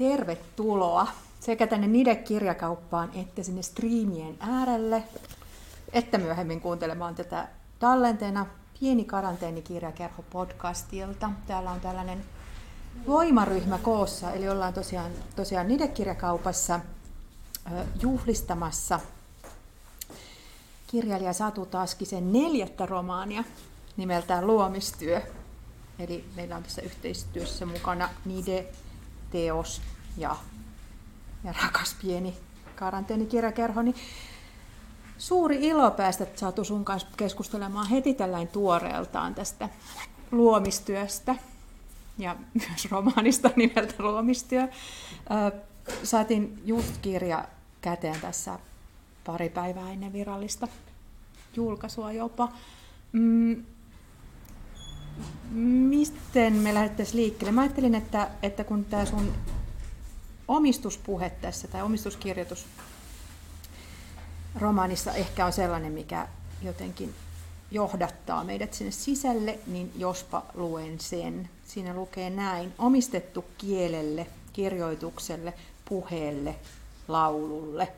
tervetuloa sekä tänne Nide-kirjakauppaan että sinne striimien äärelle, että myöhemmin kuuntelemaan tätä tallenteena Pieni karanteenikirjakerho podcastilta. Täällä on tällainen voimaryhmä koossa, eli ollaan tosiaan, tosiaan Nide-kirjakaupassa juhlistamassa kirjailija Satu Taskisen neljättä romaania nimeltään Luomistyö. Eli meillä on tässä yhteistyössä mukana Nide, Teos ja, ja Rakas pieni karanteenikirjakerho. Niin suuri ilo päästä Satu sun kanssa keskustelemaan heti tällain tuoreeltaan tästä luomistyöstä ja myös romaanista nimeltä Luomistyö. Saatiin just kirja käteen tässä pari päivää ennen virallista julkaisua jopa. Mm, miten me lähdettäisiin liikkeelle? Mä ajattelin, että, että kun tämä sun omistuspuhe tässä tai omistuskirjoitus romaanissa ehkä on sellainen, mikä jotenkin johdattaa meidät sinne sisälle, niin jospa luen sen. Siinä lukee näin, omistettu kielelle, kirjoitukselle, puheelle, laululle.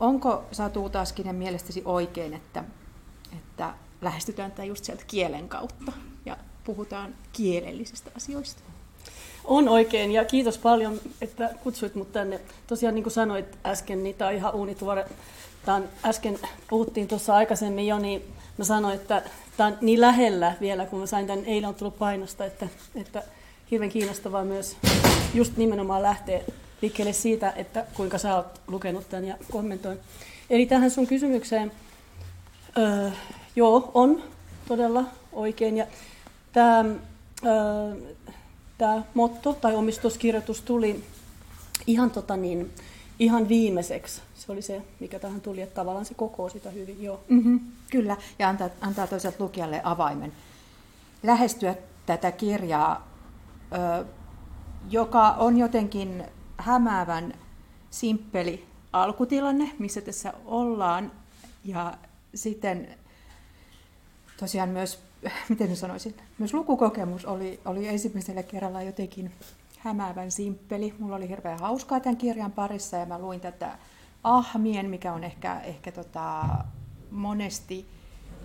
Onko Satu Taskinen mielestäsi oikein, että, että lähestytään tätä just sieltä kielen kautta ja puhutaan kielellisistä asioista? On oikein ja kiitos paljon, että kutsuit mut tänne. Tosiaan niin kuin sanoit äsken, niin tämä on ihan uunituore. Tämän äsken puhuttiin tuossa aikaisemmin jo, niin mä sanoin, että tämä on niin lähellä vielä, kun mä sain tämän eilen on tullut painosta, että, että hirveän kiinnostavaa myös just nimenomaan lähteä liikkeelle siitä, että kuinka sä oot lukenut tämän ja kommentoin. Eli tähän sun kysymykseen, öö, joo, on todella oikein. Ja tämä, tämä motto tai omistuskirjoitus tuli ihan, tota niin, ihan viimeiseksi. Se oli se, mikä tähän tuli, että tavallaan se kokoo sitä hyvin. Joo. Mm-hmm, kyllä, ja antaa, antaa toisaalta lukijalle avaimen lähestyä tätä kirjaa, joka on jotenkin hämäävän simppeli alkutilanne, missä tässä ollaan. Ja sitten tosiaan myös, miten sanoisin, myös lukukokemus oli, oli ensimmäisellä kerralla jotenkin hämäävän simppeli. Mulla oli hirveän hauskaa tämän kirjan parissa ja mä luin tätä Ahmien, mikä on ehkä, ehkä tota, monesti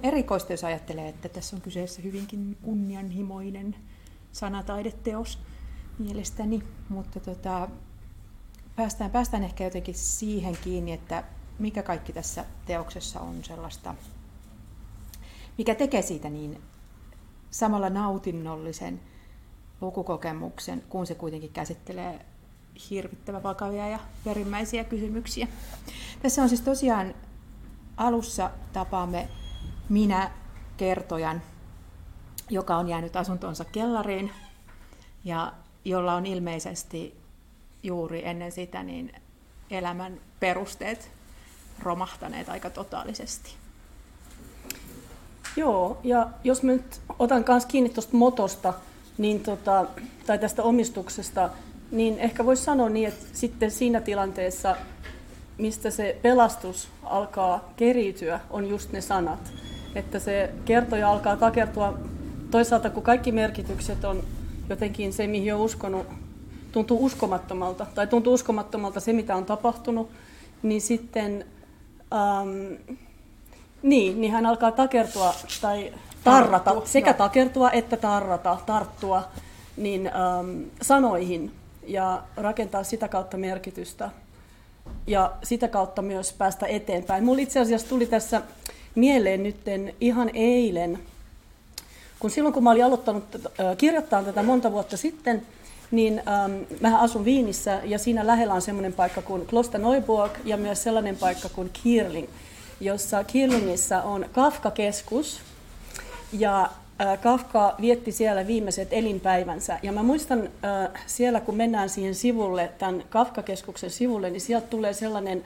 erikoista, jos ajattelee, että tässä on kyseessä hyvinkin kunnianhimoinen sanataideteos mielestäni, mutta tota, päästään, päästään ehkä jotenkin siihen kiinni, että mikä kaikki tässä teoksessa on sellaista, mikä tekee siitä niin samalla nautinnollisen lukukokemuksen, kun se kuitenkin käsittelee hirvittävän vakavia ja perimmäisiä kysymyksiä. Tässä on siis tosiaan alussa tapaamme minä kertojan, joka on jäänyt asuntonsa kellariin ja jolla on ilmeisesti juuri ennen sitä niin elämän perusteet romahtaneet aika totaalisesti. Joo, ja jos mä nyt otan myös kiinni tuosta motosta, niin tota, tai tästä omistuksesta, niin ehkä voisi sanoa niin, että sitten siinä tilanteessa, mistä se pelastus alkaa keriytyä, on just ne sanat. Että se kertoja alkaa takertua toisaalta, kun kaikki merkitykset on jotenkin se, mihin on uskonut tuntuu uskomattomalta, tai tuntuu uskomattomalta se, mitä on tapahtunut, niin sitten ähm, niin, niin hän alkaa takertua tai tarrata, Tarttu, sekä jo. takertua että tarrata, tarttua niin, ähm, sanoihin ja rakentaa sitä kautta merkitystä ja sitä kautta myös päästä eteenpäin. Mulla itse asiassa tuli tässä mieleen nytten ihan eilen, kun silloin kun mä olin aloittanut äh, kirjoittaa tätä monta vuotta sitten, niin ähm, mä asun Viinissä ja siinä lähellä on semmoinen paikka kuin Neuburg ja myös sellainen paikka kuin Kirling, jossa Kirlingissä on Kafka-keskus ja äh, Kafka vietti siellä viimeiset elinpäivänsä. Ja mä muistan äh, siellä, kun mennään siihen sivulle, tämän Kafka-keskuksen sivulle, niin sieltä tulee sellainen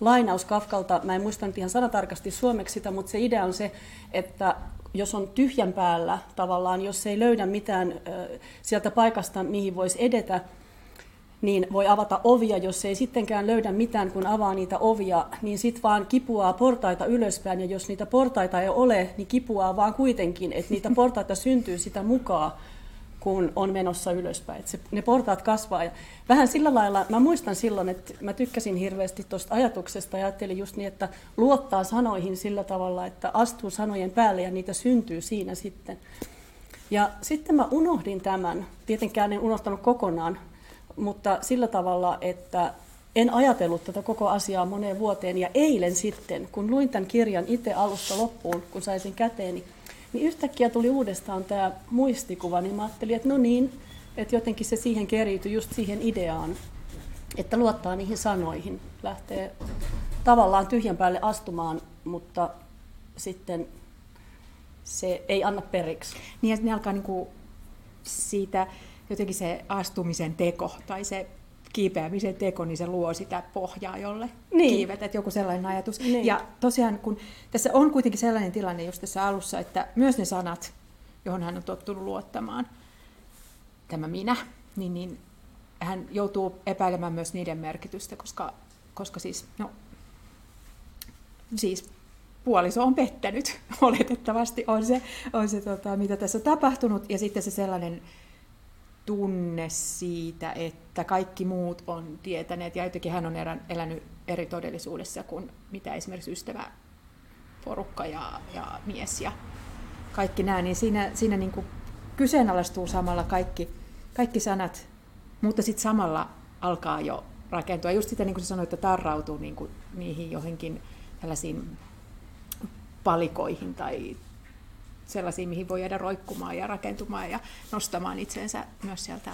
lainaus Kafkalta, mä en muista ihan sanatarkasti suomeksi sitä, mutta se idea on se, että jos on tyhjän päällä tavallaan, jos ei löydä mitään sieltä paikasta, mihin voisi edetä, niin voi avata ovia, jos ei sittenkään löydä mitään, kun avaa niitä ovia, niin sitten vaan kipuaa portaita ylöspäin, ja jos niitä portaita ei ole, niin kipuaa vaan kuitenkin, että niitä portaita syntyy sitä mukaan, kun on menossa ylöspäin. Että se, ne portaat kasvaa. Ja vähän sillä lailla, mä muistan silloin, että mä tykkäsin hirveästi tuosta ajatuksesta ja ajattelin just niin, että luottaa sanoihin sillä tavalla, että astuu sanojen päälle ja niitä syntyy siinä sitten. Ja sitten mä unohdin tämän, tietenkään en unohtanut kokonaan, mutta sillä tavalla, että en ajatellut tätä koko asiaa moneen vuoteen. Ja eilen sitten, kun luin tämän kirjan itse alusta loppuun, kun sain sen käteeni, niin yhtäkkiä tuli uudestaan tämä muistikuva, niin mä ajattelin, että no niin, että jotenkin se siihen keriytyi just siihen ideaan, että luottaa niihin sanoihin, lähtee tavallaan tyhjän päälle astumaan, mutta sitten se ei anna periksi. Niin, että ne alkaa niinku siitä jotenkin se astumisen teko tai se kiipeämisen teko, niin se luo sitä pohjaa, jolle niin. kiivet, että joku sellainen ajatus. Niin. Ja tosiaan, kun tässä on kuitenkin sellainen tilanne just tässä alussa, että myös ne sanat, johon hän on tottunut luottamaan, tämä minä, niin, niin hän joutuu epäilemään myös niiden merkitystä, koska, koska siis, no, siis puoliso on pettänyt, oletettavasti on se, on se tota, mitä tässä on tapahtunut, ja sitten se sellainen tunne siitä, että kaikki muut on tietäneet ja jotenkin hän on elänyt eri todellisuudessa kuin mitä esimerkiksi ystävä porukka ja, ja mies ja kaikki nämä, niin siinä, siinä niin kuin kyseenalaistuu samalla kaikki, kaikki sanat, mutta sitten samalla alkaa jo rakentua. Just sitä, niin kuin sanoit, että tarrautuu niin kuin niihin johonkin tällaisiin palikoihin tai sellaisia, mihin voi jäädä roikkumaan ja rakentumaan ja nostamaan itsensä myös sieltä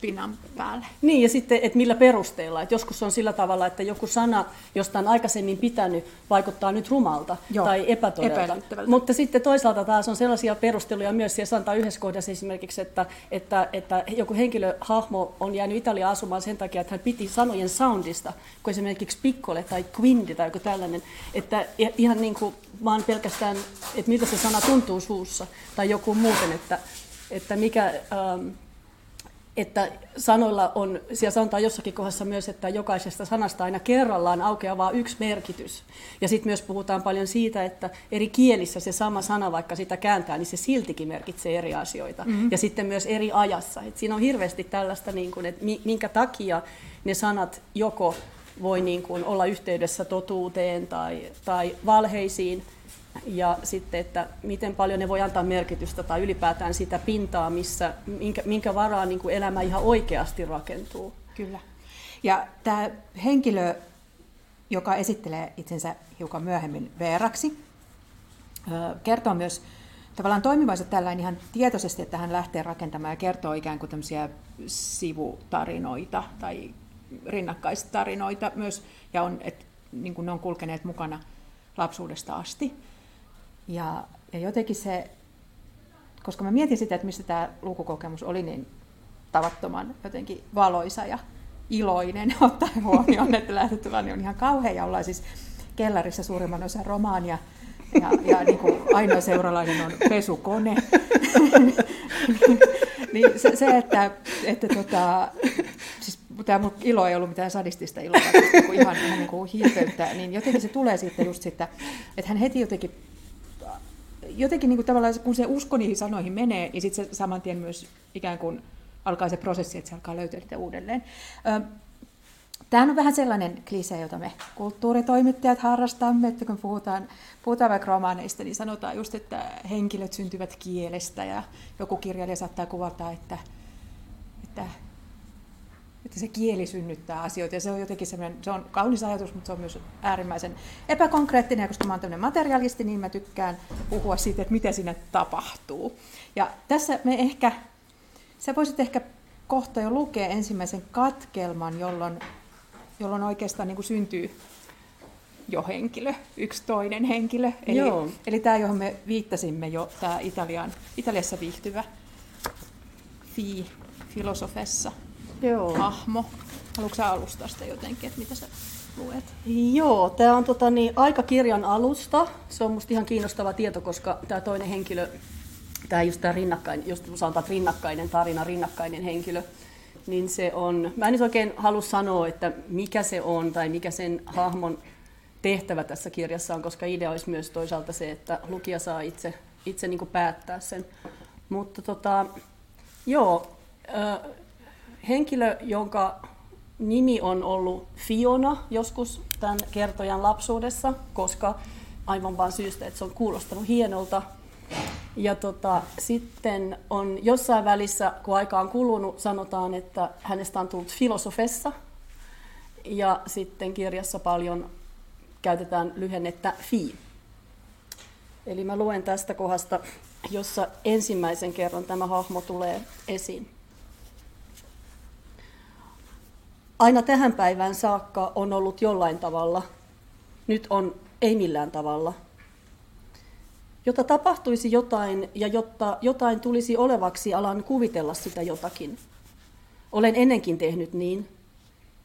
pinnan päälle. Niin, ja sitten, että millä perusteella. Että joskus on sillä tavalla, että joku sana, josta on aikaisemmin pitänyt, vaikuttaa nyt rumalta Joo, tai epätodelta. Mutta sitten toisaalta taas on sellaisia perusteluja myös, ja sanotaan yhdessä kohdassa esimerkiksi, että, että, että joku henkilöhahmo on jäänyt Italiaan asumaan sen takia, että hän piti sanojen soundista, kuin esimerkiksi piccole tai quindi tai joku tällainen, että ihan niin kuin vaan pelkästään, että miltä se sana tuntuu suussa, tai joku muuten, että, että mikä... Ähm, että sanoilla on, siellä sanotaan jossakin kohdassa myös, että jokaisesta sanasta aina kerrallaan aukeaa vain yksi merkitys. Ja sitten myös puhutaan paljon siitä, että eri kielissä se sama sana, vaikka sitä kääntää, niin se siltikin merkitsee eri asioita. Mm-hmm. Ja sitten myös eri ajassa. Et siinä on hirveästi tällaista, niin kuin, että minkä takia ne sanat joko voi niin kuin olla yhteydessä totuuteen tai, tai valheisiin, ja sitten, että miten paljon ne voi antaa merkitystä tai ylipäätään sitä pintaa, missä, minkä, minkä varaan niin kuin elämä ihan oikeasti rakentuu. Kyllä. Ja tämä henkilö, joka esittelee itsensä hiukan myöhemmin Veeraksi, kertoo myös tavallaan toimivansa tällainen ihan tietoisesti, että hän lähtee rakentamaan ja kertoo ikään kuin tämmöisiä sivutarinoita tai rinnakkaistarinoita myös, ja on, että niin kuin ne on kulkeneet mukana lapsuudesta asti. Ja, ja jotenkin se, koska mä mietin sitä, että mistä tämä lukukokemus oli niin tavattoman jotenkin valoisa ja iloinen, ottaen huomioon, että lähtötilanne on ihan kauhea ja ollaan siis kellarissa suurimman osan romaania ja, ja niin kuin ainoa seuralainen on pesukone. niin se, se, että, että tota, siis tämä mun ilo ei ollut mitään sadistista iloa, vaan ihan, ihan niin kuin hiipeyttä, niin jotenkin se tulee sitten just sitä, että hän heti jotenkin jotenkin niin kuin tavallaan, kun se usko niihin sanoihin menee, niin sitten se saman tien myös ikään kuin alkaa se prosessi, että se alkaa löytyä niitä uudelleen. Tämä on vähän sellainen klise, jota me kulttuuritoimittajat harrastamme, että kun puhutaan, puhutaan vaikka romaaneista, niin sanotaan just, että henkilöt syntyvät kielestä ja joku kirjailija saattaa kuvata, että, että että se kieli synnyttää asioita. Ja se on jotenkin semmoinen, se on kaunis ajatus, mutta se on myös äärimmäisen epäkonkreettinen. Ja koska mä oon tämmöinen materialisti, niin mä tykkään puhua siitä, että mitä siinä tapahtuu. Ja tässä me ehkä, sä voisit ehkä kohta jo lukea ensimmäisen katkelman, jolloin, jolloin oikeastaan niin kuin syntyy jo henkilö, yksi toinen henkilö. Eli, Joo. eli tämä, johon me viittasimme jo, tämä Italian, Italiassa viihtyvä fi, filosofessa Joo. hahmo. Haluatko alustaa sitä jotenkin, että mitä sä luet? Joo, tämä on tota, niin, aikakirjan alusta. Se on musta ihan kiinnostava tieto, koska tämä toinen henkilö, tämä just tämä rinnakkain, just sanotaan, että rinnakkainen tarina, rinnakkainen henkilö, niin se on, mä en nyt oikein halua sanoa, että mikä se on tai mikä sen hahmon tehtävä tässä kirjassa on, koska idea olisi myös toisaalta se, että lukija saa itse, itse niin päättää sen. Mutta tota, Joo, äh, henkilö, jonka nimi on ollut Fiona joskus tämän kertojan lapsuudessa, koska aivan vain syystä, että se on kuulostanut hienolta. Ja tota, sitten on jossain välissä, kun aika on kulunut, sanotaan, että hänestä on tullut filosofessa. Ja sitten kirjassa paljon käytetään lyhennettä fi. Eli mä luen tästä kohdasta, jossa ensimmäisen kerran tämä hahmo tulee esiin. Aina tähän päivään saakka on ollut jollain tavalla. Nyt on ei millään tavalla. Jotta tapahtuisi jotain ja jotta jotain tulisi olevaksi, alan kuvitella sitä jotakin. Olen ennenkin tehnyt niin.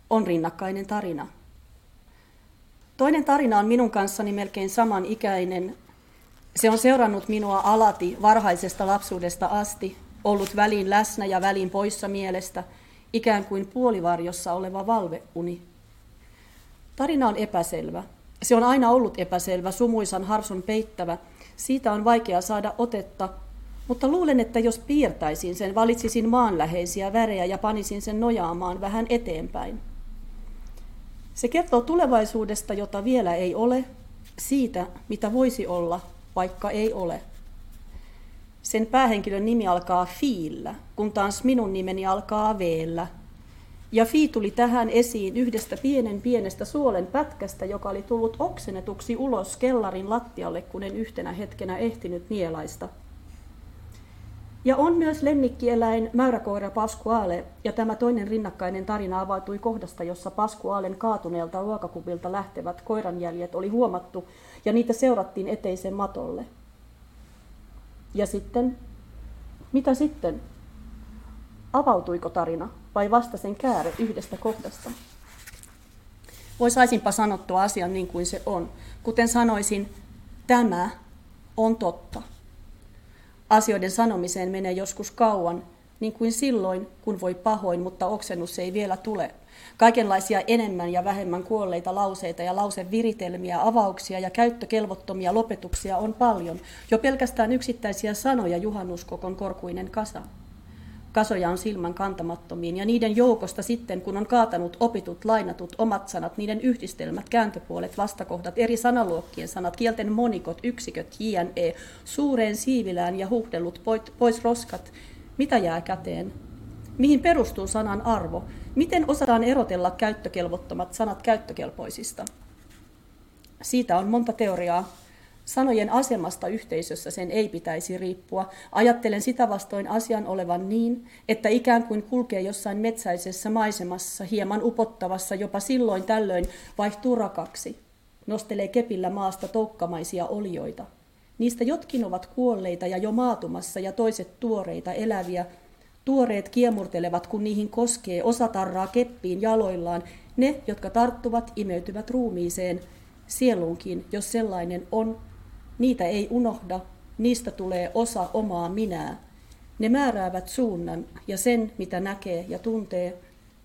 On rinnakkainen tarina. Toinen tarina on minun kanssani melkein samanikäinen. Se on seurannut minua alati varhaisesta lapsuudesta asti, ollut väliin läsnä ja väliin poissa mielestä, ikään kuin puolivarjossa oleva valveuni. Tarina on epäselvä. Se on aina ollut epäselvä, sumuisan harson peittävä. Siitä on vaikea saada otetta, mutta luulen, että jos piirtäisin sen, valitsisin maanläheisiä värejä ja panisin sen nojaamaan vähän eteenpäin. Se kertoo tulevaisuudesta, jota vielä ei ole, siitä, mitä voisi olla, vaikka ei ole. Sen päähenkilön nimi alkaa Fiillä, kun taas minun nimeni alkaa Veellä. Ja Fi tuli tähän esiin yhdestä pienen pienestä suolen pätkästä, joka oli tullut oksennetuksi ulos kellarin lattialle, kun en yhtenä hetkenä ehtinyt nielaista – ja on myös lemmikkieläin mäyräkoira Pasquale, ja tämä toinen rinnakkainen tarina avautui kohdasta, jossa Pasqualen kaatuneelta ruokakuvilta lähtevät koiranjäljet oli huomattu, ja niitä seurattiin eteisen matolle. Ja sitten, mitä sitten? Avautuiko tarina vai vasta sen kääre yhdestä kohdasta? Voisaisinpa sanottua asian niin kuin se on. Kuten sanoisin, tämä on totta asioiden sanomiseen menee joskus kauan, niin kuin silloin, kun voi pahoin, mutta oksennus ei vielä tule. Kaikenlaisia enemmän ja vähemmän kuolleita lauseita ja lauseviritelmiä, avauksia ja käyttökelvottomia lopetuksia on paljon. Jo pelkästään yksittäisiä sanoja juhannuskokon korkuinen kasa. Kasoja on silmän kantamattomiin ja niiden joukosta sitten, kun on kaatanut opitut, lainatut, omat sanat, niiden yhdistelmät, kääntöpuolet, vastakohdat, eri sanaluokkien sanat, kielten monikot, yksiköt, jne, suureen siivilään ja huhdellut pois roskat, mitä jää käteen? Mihin perustuu sanan arvo? Miten osataan erotella käyttökelvottomat sanat käyttökelpoisista? Siitä on monta teoriaa, Sanojen asemasta yhteisössä sen ei pitäisi riippua. Ajattelen sitä vastoin asian olevan niin, että ikään kuin kulkee jossain metsäisessä maisemassa, hieman upottavassa, jopa silloin tällöin vaihtuu rakaksi. Nostelee kepillä maasta toukkamaisia olioita. Niistä jotkin ovat kuolleita ja jo maatumassa ja toiset tuoreita, eläviä. Tuoreet kiemurtelevat, kun niihin koskee, osa tarraa keppiin jaloillaan. Ne, jotka tarttuvat, imeytyvät ruumiiseen, sieluunkin, jos sellainen on, Niitä ei unohda, niistä tulee osa omaa minää. Ne määräävät suunnan ja sen, mitä näkee ja tuntee,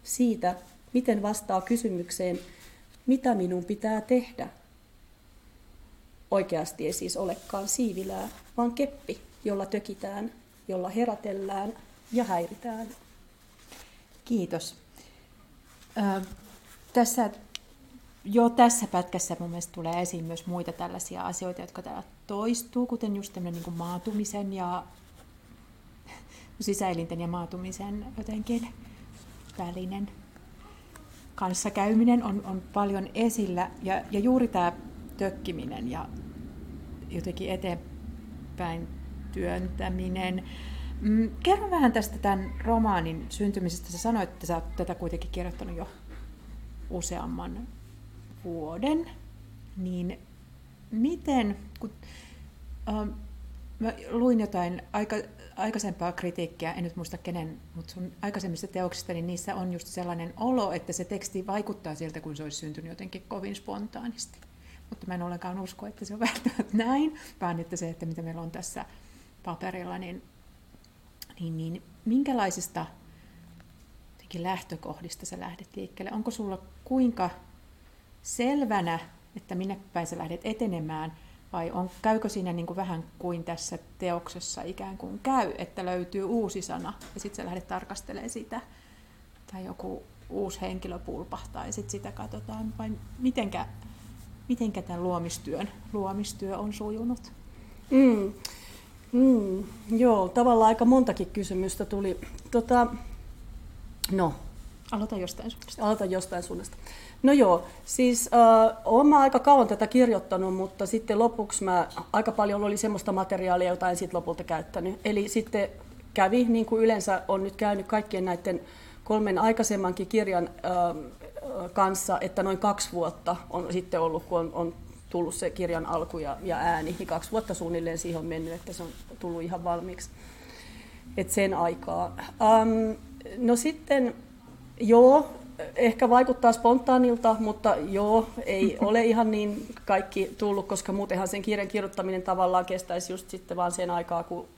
siitä, miten vastaa kysymykseen, mitä minun pitää tehdä. Oikeasti ei siis olekaan siivilää, vaan keppi, jolla tökitään, jolla herätellään ja häiritään. Kiitos. Ö, tässä jo tässä pätkässä mun mielestä tulee esiin myös muita tällaisia asioita, jotka täällä toistuu, kuten just tämmöinen niin maatumisen ja sisäelinten ja maatumisen jotenkin välinen kanssakäyminen on, on paljon esillä. Ja, ja juuri tämä tökkiminen ja jotenkin eteenpäin työntäminen. Mm, kerro vähän tästä tämän romaanin syntymisestä. Sä sanoit, että sä oot tätä kuitenkin kirjoittanut jo useamman vuoden, niin miten, kun äh, mä luin jotain aika, aikaisempaa kritiikkiä, en nyt muista kenen, mutta sun aikaisemmista teoksista, niin niissä on just sellainen olo, että se teksti vaikuttaa siltä, kun se olisi syntynyt jotenkin kovin spontaanisti. Mutta mä en ollenkaan usko, että se on välttämättä näin, vaan että se, että mitä meillä on tässä paperilla, niin, niin, niin minkälaisista lähtökohdista sä lähdet liikkeelle? Onko sulla kuinka selvänä, että minne päin sä lähdet etenemään, vai on, käykö siinä niin kuin vähän kuin tässä teoksessa ikään kuin käy, että löytyy uusi sana ja sitten sä lähdet tarkastelemaan sitä, tai joku uusi henkilö pulpahtaa ja sitten sitä katsotaan, vai mitenkä, mitenkä tämän luomistyön, luomistyö on sujunut? Mm. Mm, joo, tavallaan aika montakin kysymystä tuli. Tota, no. Aloita jostain suunnasta. Aloita jostain suunnasta. No joo, siis äh, olen aika kauan tätä kirjoittanut, mutta sitten lopuksi mä, aika paljon oli semmoista materiaalia, jota en sitten lopulta käyttänyt. Eli sitten kävi, niin kuin yleensä on nyt käynyt kaikkien näiden kolmen aikaisemmankin kirjan äh, kanssa, että noin kaksi vuotta on sitten ollut, kun on, on tullut se kirjan alku ja, ja ääni, niin kaksi vuotta suunnilleen siihen on mennyt, että se on tullut ihan valmiiksi. Et sen aikaa. Um, no sitten, joo, ehkä vaikuttaa spontaanilta, mutta joo, ei ole ihan niin kaikki tullut, koska muutenhan sen kirjan kirjoittaminen tavallaan kestäisi just sitten vaan sen aikaa, kun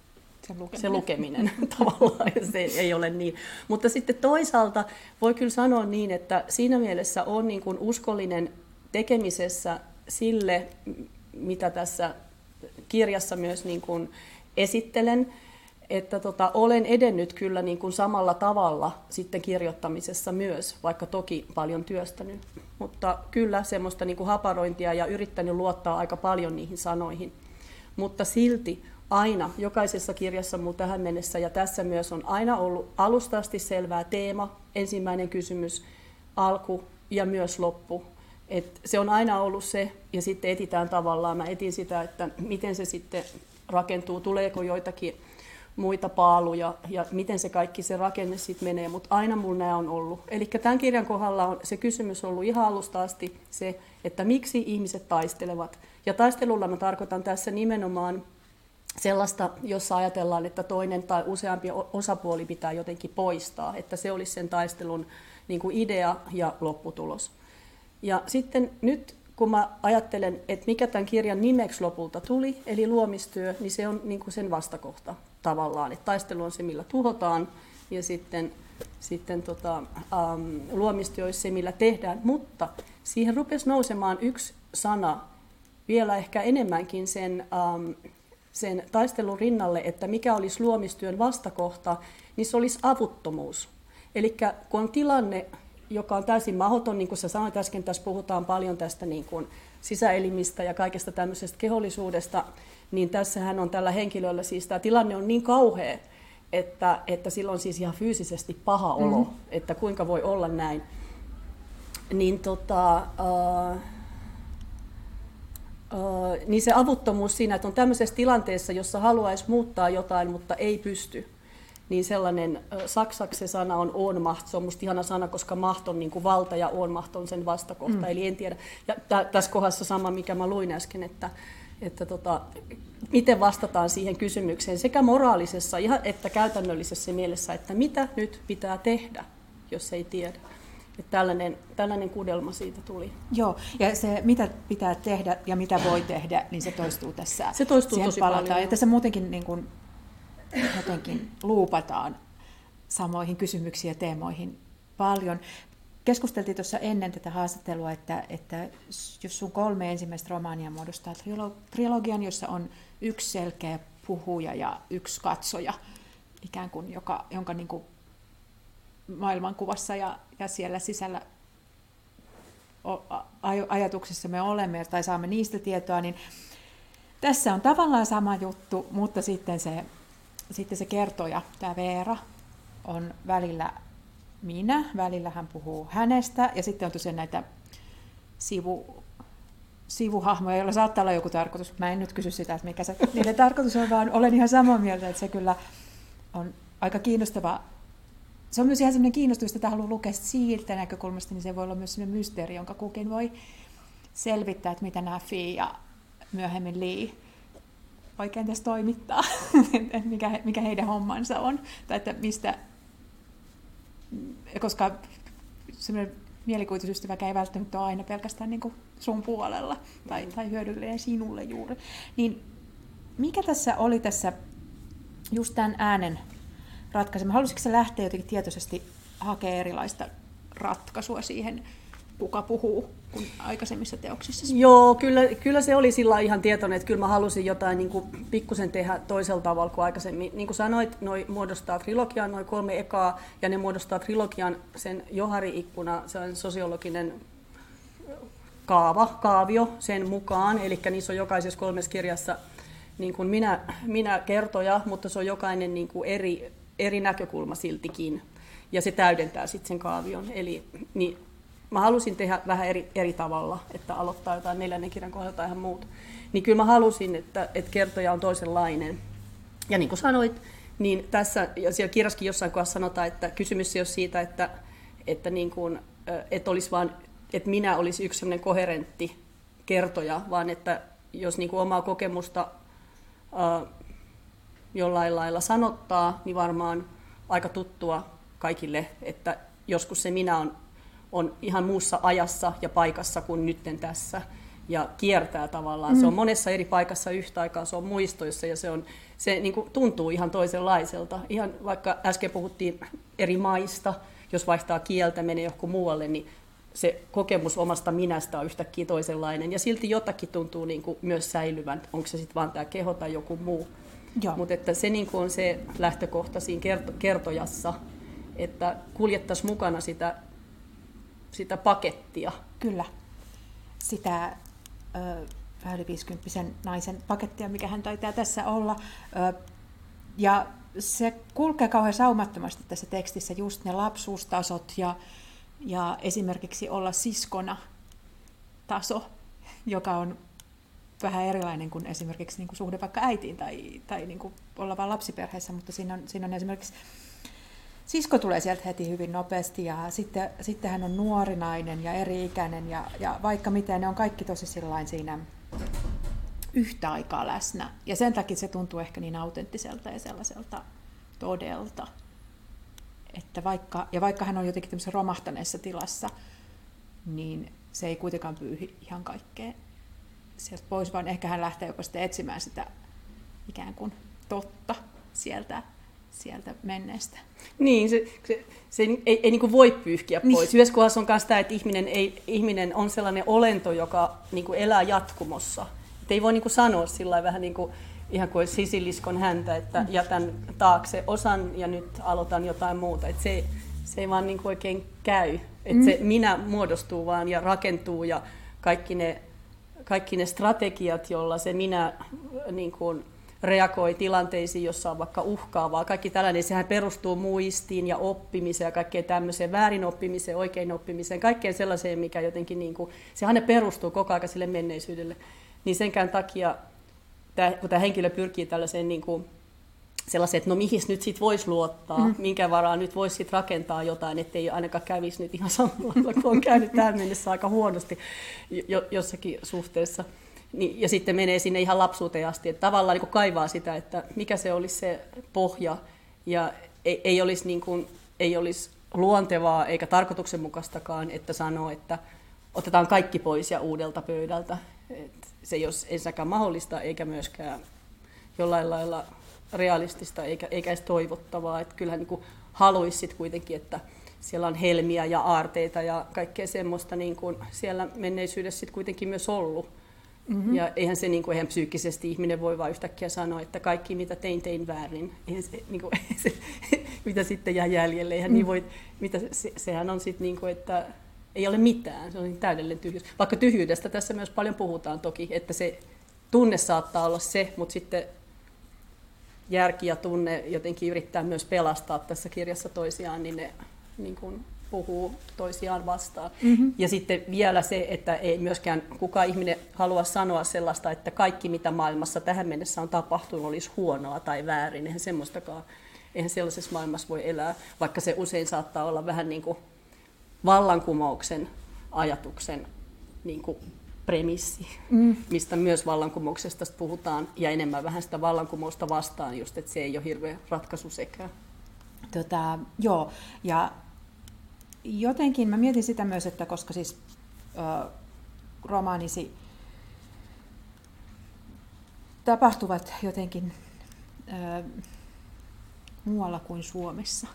se lukeminen, se lukeminen tavallaan, se ei ole niin. Mutta sitten toisaalta voi kyllä sanoa niin, että siinä mielessä on niin kuin uskollinen tekemisessä sille, mitä tässä kirjassa myös niin kuin esittelen, että tota, olen edennyt kyllä niin kuin samalla tavalla sitten kirjoittamisessa myös, vaikka toki paljon työstänyt. Mutta kyllä semmoista niin kuin haparointia ja yrittänyt luottaa aika paljon niihin sanoihin. Mutta silti aina, jokaisessa kirjassa muu tähän mennessä ja tässä myös on aina ollut alustasti selvää teema, ensimmäinen kysymys, alku ja myös loppu. Et se on aina ollut se, ja sitten etitään tavallaan, mä etin sitä, että miten se sitten rakentuu, tuleeko joitakin muita paaluja ja miten se kaikki se rakenne sitten menee, mutta aina mulla nämä on ollut. Eli tämän kirjan kohdalla on se kysymys ollut ihan alusta asti se, että miksi ihmiset taistelevat. Ja taistelulla mä tarkoitan tässä nimenomaan sellaista, jossa ajatellaan, että toinen tai useampi osapuoli pitää jotenkin poistaa, että se olisi sen taistelun niin kuin idea ja lopputulos. Ja sitten nyt kun mä ajattelen, että mikä tämän kirjan nimeksi lopulta tuli, eli luomistyö, niin se on niin kuin sen vastakohta tavallaan. Että taistelu on se, millä tuhotaan, ja sitten, sitten tota, ähm, luomistyö olisi se, millä tehdään. Mutta siihen rupesi nousemaan yksi sana vielä ehkä enemmänkin sen, ähm, sen taistelun rinnalle, että mikä olisi luomistyön vastakohta, niin se olisi avuttomuus. Eli kun on tilanne, joka on täysin mahdoton, niin kuin sä sanoit äsken, tässä puhutaan paljon tästä niin kuin sisäelimistä ja kaikesta tämmöisestä kehollisuudesta, niin tässähän on tällä henkilöllä siis tämä tilanne on niin kauhea, että, että silloin siis ihan fyysisesti paha olo, mm-hmm. että kuinka voi olla näin. Niin, tota, uh, niin se avuttomuus siinä, että on tämmöisessä tilanteessa, jossa haluaisi muuttaa jotain, mutta ei pysty, niin sellainen, saksaksi se sana on onmacht, se on musta ihana sana, koska maht on niin kuin valta ja onmacht on sen vastakohta, mm. eli en tiedä. Ja t- tässä kohdassa sama, mikä mä luin äsken, että, että tota, miten vastataan siihen kysymykseen sekä moraalisessa että käytännöllisessä mielessä, että mitä nyt pitää tehdä, jos ei tiedä. Että tällainen, tällainen kudelma siitä tuli. Joo, ja se mitä pitää tehdä ja mitä voi tehdä, niin se toistuu tässä. Se toistuu tosi palataan. paljon. Ja tässä muutenkin niin kuin jotenkin luupataan samoihin kysymyksiin ja teemoihin paljon. Keskusteltiin tuossa ennen tätä haastattelua, että, että jos sun kolme ensimmäistä romaania muodostaa trilogian, jossa on yksi selkeä puhuja ja yksi katsoja, ikään kuin joka, jonka niin kuin maailmankuvassa ja, ja siellä sisällä ajatuksissa me olemme tai saamme niistä tietoa, niin tässä on tavallaan sama juttu, mutta sitten se sitten se kertoja, tämä Veera, on välillä minä, välillä hän puhuu hänestä, ja sitten on tosiaan näitä sivu, sivuhahmoja, joilla saattaa olla joku tarkoitus. Mä en nyt kysy sitä, että mikä se niiden tarkoitus on, vaan olen ihan samaa mieltä, että se kyllä on aika kiinnostava. Se on myös ihan sellainen kiinnostus, että haluaa lukea siitä näkökulmasta, niin se voi olla myös sellainen mysteeri, jonka kukin voi selvittää, että mitä nämä Fi ja myöhemmin Lee oikein tässä toimittaa, mikä, mikä heidän hommansa on, tai että mistä, koska semmoinen mielikuvitusystävä ei välttämättä ole aina pelkästään niin kuin sun puolella tai, tai hyödyllinen sinulle juuri. Niin mikä tässä oli tässä just tämän äänen ratkaisema? Halusitko sä lähteä jotenkin tietoisesti hakemaan erilaista ratkaisua siihen kuka puhuu kuin aikaisemmissa teoksissa? Joo, kyllä, kyllä se oli sillä ihan tietoinen, että kyllä mä halusin jotain niin kuin, pikkusen tehdä toisella tavalla kuin aikaisemmin. Niin kuin sanoit, noi muodostaa trilogian, noin kolme ekaa, ja ne muodostaa trilogian sen Johari-ikkuna, se on sosiologinen kaava, kaavio sen mukaan, eli niissä on jokaisessa kolmessa kirjassa niin kuin minä, minä kertoja, mutta se on jokainen niin kuin eri, eri näkökulma siltikin, ja se täydentää sitten sen kaavion. Eli niin mä halusin tehdä vähän eri, eri tavalla, että aloittaa jotain neljännen kirjan kohdalta ihan muuta. Niin kyllä mä halusin, että, että kertoja on toisenlainen. Ja niin kuin sanoit, niin tässä, ja siellä kirjaskin jossain kohdassa sanotaan, että kysymys ei ole siitä, että, että, niin kuin, että, olisi vaan, että minä olisi yksi sellainen koherentti kertoja, vaan että jos niin kuin omaa kokemusta jollain lailla sanottaa, niin varmaan aika tuttua kaikille, että joskus se minä on on ihan muussa ajassa ja paikassa kuin nytten tässä ja kiertää tavallaan. Mm. Se on mm. monessa eri paikassa yhtä aikaa, se on muistoissa ja se, on, se niin kuin tuntuu ihan toisenlaiselta. Ihan vaikka äsken puhuttiin eri maista, jos vaihtaa kieltä, menee johonkin muualle, niin se kokemus omasta minästä on yhtäkkiä toisenlainen. Ja silti jotakin tuntuu niin kuin myös säilyvän, onko se sitten vaan tämä keho tai joku muu. Mutta että se niin on se lähtökohta siinä kertojassa, että kuljettaisiin mukana sitä sitä pakettia. Kyllä, sitä ö, vähän yli 50 naisen pakettia, mikä hän taitaa tässä olla. Ö, ja se kulkee kauhean saumattomasti tässä tekstissä, just ne lapsuustasot ja, ja esimerkiksi olla siskona taso, joka on vähän erilainen kuin esimerkiksi niin kuin suhde vaikka äitiin tai, tai niin kuin olla vain lapsiperheessä, mutta siinä on, siinä on esimerkiksi sisko tulee sieltä heti hyvin nopeasti ja sitten, sitten hän on nuori nainen ja eri-ikäinen ja, ja vaikka miten, ne on kaikki tosi siinä yhtä aikaa läsnä. Ja sen takia se tuntuu ehkä niin autenttiselta ja sellaiselta todelta. Että vaikka, ja vaikka hän on jotenkin tämmöisessä romahtaneessa tilassa, niin se ei kuitenkaan pyyhi ihan kaikkea sieltä pois, vaan ehkä hän lähtee jopa sitten etsimään sitä ikään kuin totta sieltä sieltä menneestä. Niin, se, se, se ei, ei niin voi pyyhkiä niin. pois. Yhdessä kohdassa on myös tämä, että ihminen, ei, ihminen on sellainen olento, joka niin kuin elää jatkumossa. Et ei voi niin kuin sanoa sillä vähän niin kuin, ihan kuin sisiliskon häntä, että mm. jätän taakse osan ja nyt aloitan jotain muuta. Et se, se ei vaan niin kuin oikein käy. Et mm. se minä muodostuu vaan ja rakentuu ja kaikki ne, kaikki ne strategiat, joilla se minä niin kuin, reagoi tilanteisiin, jossa on vaikka uhkaavaa. Kaikki tällainen, sehän perustuu muistiin ja oppimiseen ja kaikkeen tämmöiseen, väärin oppimiseen, oikein oppimiseen, kaikkeen sellaiseen, mikä jotenkin, niin kuin, sehän ne perustuu koko ajan sille menneisyydelle. Niin senkään takia, kun tämä henkilö pyrkii tällaiseen niin kuin, sellaiseen, että no mihin nyt sitten voisi luottaa, mm. minkä varaan nyt voisi sitten rakentaa jotain, ettei ainakaan kävisi nyt ihan samalla kun on käynyt tähän mennessä aika huonosti jo, jossakin suhteessa. Niin, ja sitten menee sinne ihan lapsuuteen asti, että tavallaan niin kuin kaivaa sitä, että mikä se olisi se pohja, ja ei, ei, olisi, niin kuin, ei olisi luontevaa eikä tarkoituksenmukaistakaan, että sanoo, että otetaan kaikki pois ja uudelta pöydältä. Et se ei ole ensinnäkään mahdollista eikä myöskään jollain lailla realistista eikä, eikä edes toivottavaa. Et kyllähän niin haluaisi kuitenkin, että siellä on helmiä ja aarteita ja kaikkea semmoista niin kuin siellä menneisyydessä sitten kuitenkin myös ollut. Mm-hmm. Ja eihän se niin kuin, eihän psyykkisesti ihminen voi vain yhtäkkiä sanoa, että kaikki mitä tein, tein väärin. Eihän se, niin kuin, se, mitä sitten jää jäljelle. Eihän mm. niin voi, mitä, se, sehän on sitten, niin kuin, että ei ole mitään. Se on niin täydellinen tyhjyys. Vaikka tyhjyydestä tässä myös paljon puhutaan toki, että se tunne saattaa olla se, mutta sitten järki ja tunne jotenkin yrittää myös pelastaa tässä kirjassa toisiaan, niin ne niin kuin, puhuu toisiaan vastaan. Mm-hmm. Ja sitten vielä se, että ei myöskään kukaan ihminen halua sanoa sellaista, että kaikki mitä maailmassa tähän mennessä on tapahtunut olisi huonoa tai väärin. Eihän semmoistakaan, eihän sellaisessa maailmassa voi elää, vaikka se usein saattaa olla vähän niin kuin vallankumouksen ajatuksen niin kuin premissi, mm. mistä myös vallankumouksesta puhutaan, ja enemmän vähän sitä vallankumousta vastaan, just että se ei ole hirveä ratkaisu sekään. Tota, joo, ja jotenkin mä mietin sitä myös, että koska siis ö, romaanisi tapahtuvat jotenkin ö, muualla kuin Suomessa,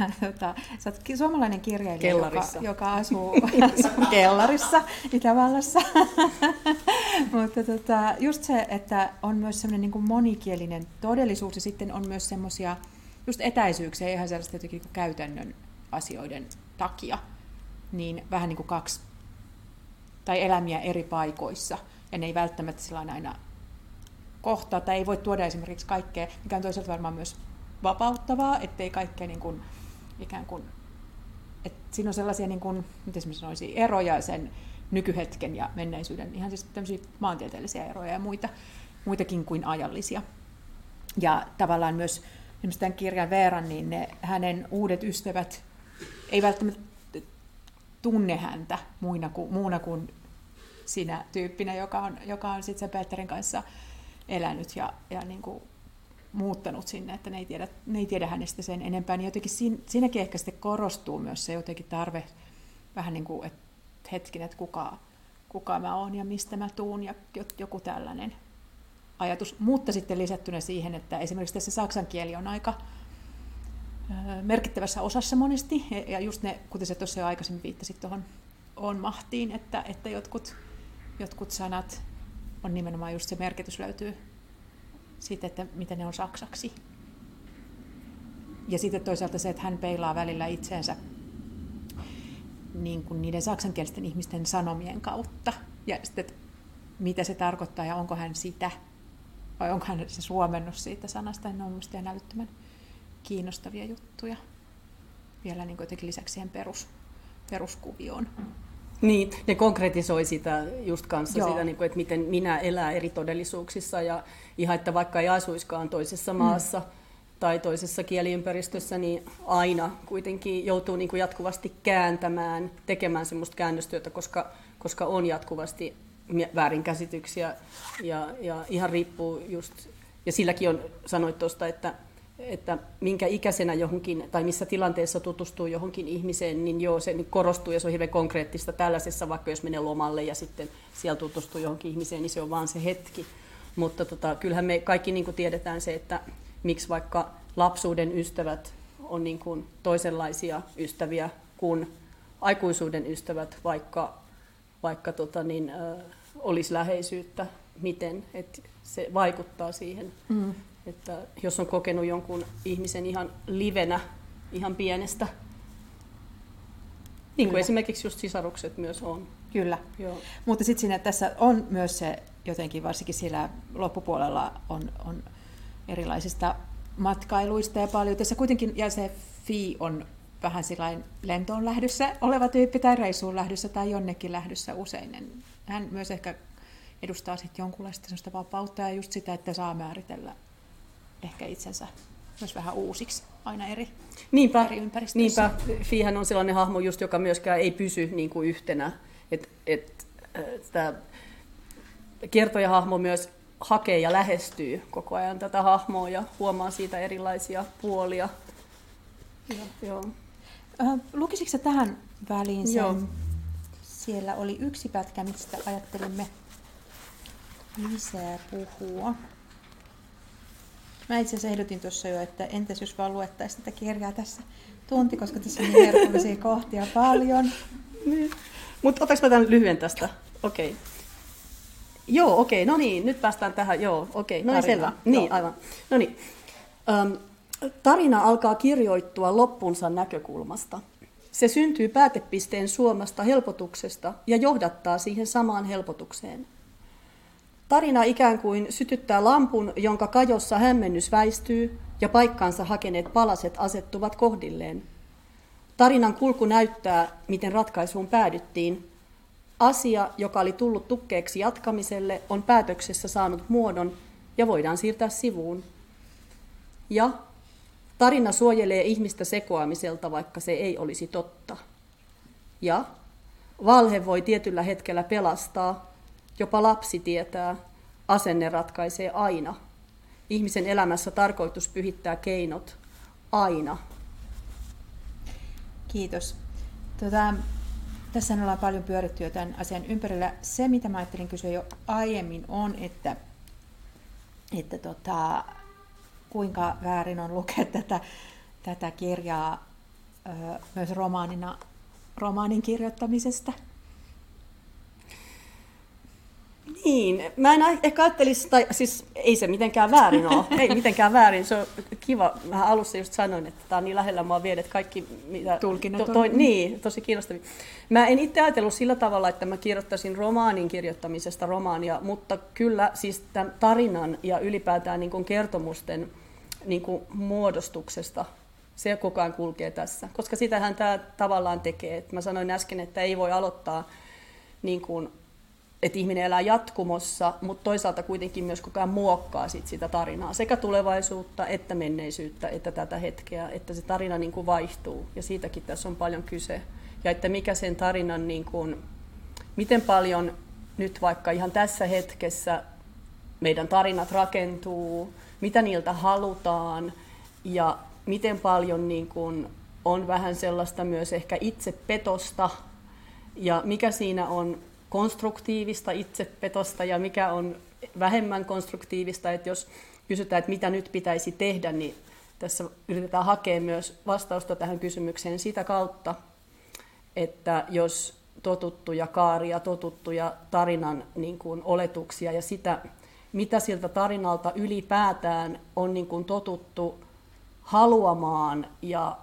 ja tota, sä oot suomalainen kirjailija, kellarissa. Joka, joka asuu, asuu kellarissa Itävallassa. Mutta tota, just se, että on myös semmoinen niin kuin monikielinen todellisuus ja sitten on myös semmoisia just etäisyyksiä ihan sellaista jotenkin niin käytännön asioiden takia, niin vähän niin kuin kaksi tai elämiä eri paikoissa, ja ne ei välttämättä sillä aina kohtaa, tai ei voi tuoda esimerkiksi kaikkea, mikä on toisaalta varmaan myös vapauttavaa, ettei kaikkea niin kuin, ikään kuin, että siinä on sellaisia, niin kuin, miten mä sanoisin, eroja sen nykyhetken ja menneisyyden, ihan siis tämmöisiä maantieteellisiä eroja ja muita, muitakin kuin ajallisia. Ja tavallaan myös esimerkiksi tämän kirjan Veeran, niin ne, hänen uudet ystävät ei välttämättä tunne häntä muina kuin, muuna kuin sinä tyyppinä, joka on, joka on sitten sen Peterin kanssa elänyt ja, ja niin kuin muuttanut sinne, että ne ei, tiedä, ne ei tiedä hänestä sen enempää, niin jotenkin siinä, siinäkin ehkä sitten korostuu myös se jotenkin tarve vähän niin kuin, että hetkinen, että kuka, kuka mä oon ja mistä mä tuun ja joku tällainen ajatus. Mutta sitten lisättynä siihen, että esimerkiksi tässä saksan kieli on aika merkittävässä osassa monesti, ja just ne, kuten se tuossa jo aikaisemmin viittasit tuohon on mahtiin, että, että jotkut, jotkut sanat on nimenomaan just se merkitys löytyy siitä, että miten ne on saksaksi. Ja sitten toisaalta se, että hän peilaa välillä itseensä niin kuin niiden saksankielisten ihmisten sanomien kautta. Ja sitten, että mitä se tarkoittaa ja onko hän sitä, vai onko hän se suomennus siitä sanasta. Ne on mielestäni ihan älyttömän kiinnostavia juttuja vielä niin kuin lisäksi siihen perus, peruskuvioon. Niin, ne konkretisoi sitä just kanssa, Joo. sitä, niin kuin, että miten minä elää eri todellisuuksissa ja ihan, että vaikka ei asuiskaan toisessa mm. maassa mm. tai toisessa kieliympäristössä, niin aina kuitenkin joutuu niin kuin jatkuvasti kääntämään, tekemään semmoista käännöstyötä, koska, koska on jatkuvasti väärinkäsityksiä ja, ja ihan riippuu just, ja silläkin on, sanoit tuosta, että että minkä ikäisenä johonkin tai missä tilanteessa tutustuu johonkin ihmiseen, niin joo, se korostuu ja se on hirveän konkreettista tällaisessa, vaikka jos menee lomalle ja sitten siellä tutustuu johonkin ihmiseen, niin se on vaan se hetki. Mutta tota, kyllähän me kaikki niin kuin tiedetään se, että miksi vaikka lapsuuden ystävät on niin kuin toisenlaisia ystäviä kuin aikuisuuden ystävät, vaikka, vaikka tota niin, äh, olisi läheisyyttä, miten, että se vaikuttaa siihen. Mm. Että jos on kokenut jonkun ihmisen ihan livenä, ihan pienestä, niin kuin Kyllä. esimerkiksi just sisarukset myös on. Kyllä, Joo. mutta sitten siinä tässä on myös se jotenkin, varsinkin siellä loppupuolella on, on erilaisista matkailuista ja paljon. Tässä kuitenkin, ja se Fi on vähän sillain lentoon lähdössä oleva tyyppi tai reissuun lähdössä tai jonnekin lähdössä usein. Hän myös ehkä edustaa sitten jonkunlaista vapautta ja just sitä, että saa määritellä ehkä itsensä myös vähän uusiksi aina eri, niinpä, eri ympäristöissä. Niinpä, Fiihän on sellainen hahmo, just, joka myöskään ei pysy niin kuin yhtenä. Et, et, tämä hahmo myös hakee ja lähestyy koko ajan tätä hahmoa ja huomaa siitä erilaisia puolia. Ja, joo. Äh, lukisitko tähän väliin sen? Joo. Siellä oli yksi pätkä, mistä ajattelimme lisää puhua. Mä itse asiassa ehdotin tuossa jo, että entäs jos vaan luettaisiin tätä kirjaa tässä tunti, koska tässä on niin herkullisia kohtia paljon. Niin. Mutta otaks mä tämän lyhyen tästä? Okei. Okay. Joo, okei, okay, no niin, nyt päästään tähän, joo, okei, okay, no niin selvä. Niin, aivan. No niin. Um, tarina alkaa kirjoittua loppunsa näkökulmasta. Se syntyy päätepisteen suomasta helpotuksesta ja johdattaa siihen samaan helpotukseen. Tarina ikään kuin sytyttää lampun, jonka kajossa hämmennys väistyy ja paikkaansa hakeneet palaset asettuvat kohdilleen. Tarinan kulku näyttää, miten ratkaisuun päädyttiin. Asia, joka oli tullut tukkeeksi jatkamiselle, on päätöksessä saanut muodon ja voidaan siirtää sivuun. Ja tarina suojelee ihmistä sekoamiselta, vaikka se ei olisi totta. Ja valhe voi tietyllä hetkellä pelastaa, Jopa lapsi tietää, asenne ratkaisee aina. Ihmisen elämässä tarkoitus pyhittää keinot aina. Kiitos. Tota, tässä ollaan paljon pyöritty jo tämän asian ympärillä. Se, mitä mä ajattelin kysyä jo aiemmin, on, että, että tota, kuinka väärin on lukea tätä tätä kirjaa ö, myös romaanina, romaanin kirjoittamisesta? Niin, mä en ehkä ajattelisi, tai siis ei se mitenkään väärin ole, ei mitenkään väärin, se on kiva. Mä alussa just sanoin, että tämä on niin lähellä mua vielä, että kaikki mitä... Tulkinnat to, toi, Niin, tosi kiinnostavia. Mä en itse ajatellut sillä tavalla, että mä kirjoittaisin romaanin kirjoittamisesta romaania, mutta kyllä siis tämän tarinan ja ylipäätään niin kuin kertomusten niin kuin muodostuksesta se koko ajan kulkee tässä, koska sitähän tämä tavallaan tekee. Et mä sanoin äsken, että ei voi aloittaa niin kuin että ihminen elää jatkumossa, mutta toisaalta kuitenkin myös koko ajan muokkaa sit sitä tarinaa, sekä tulevaisuutta, että menneisyyttä, että tätä hetkeä, että se tarina niin kuin vaihtuu, ja siitäkin tässä on paljon kyse. Ja että mikä sen tarinan, niin kuin, miten paljon nyt vaikka ihan tässä hetkessä meidän tarinat rakentuu, mitä niiltä halutaan, ja miten paljon niin kuin, on vähän sellaista myös ehkä itsepetosta, ja mikä siinä on konstruktiivista itsepetosta ja mikä on vähemmän konstruktiivista, että jos kysytään, että mitä nyt pitäisi tehdä, niin tässä yritetään hakea myös vastausta tähän kysymykseen sitä kautta, että jos totuttuja kaaria, totuttuja tarinan niin kuin, oletuksia ja sitä, mitä siltä tarinalta ylipäätään on niin kuin, totuttu haluamaan ja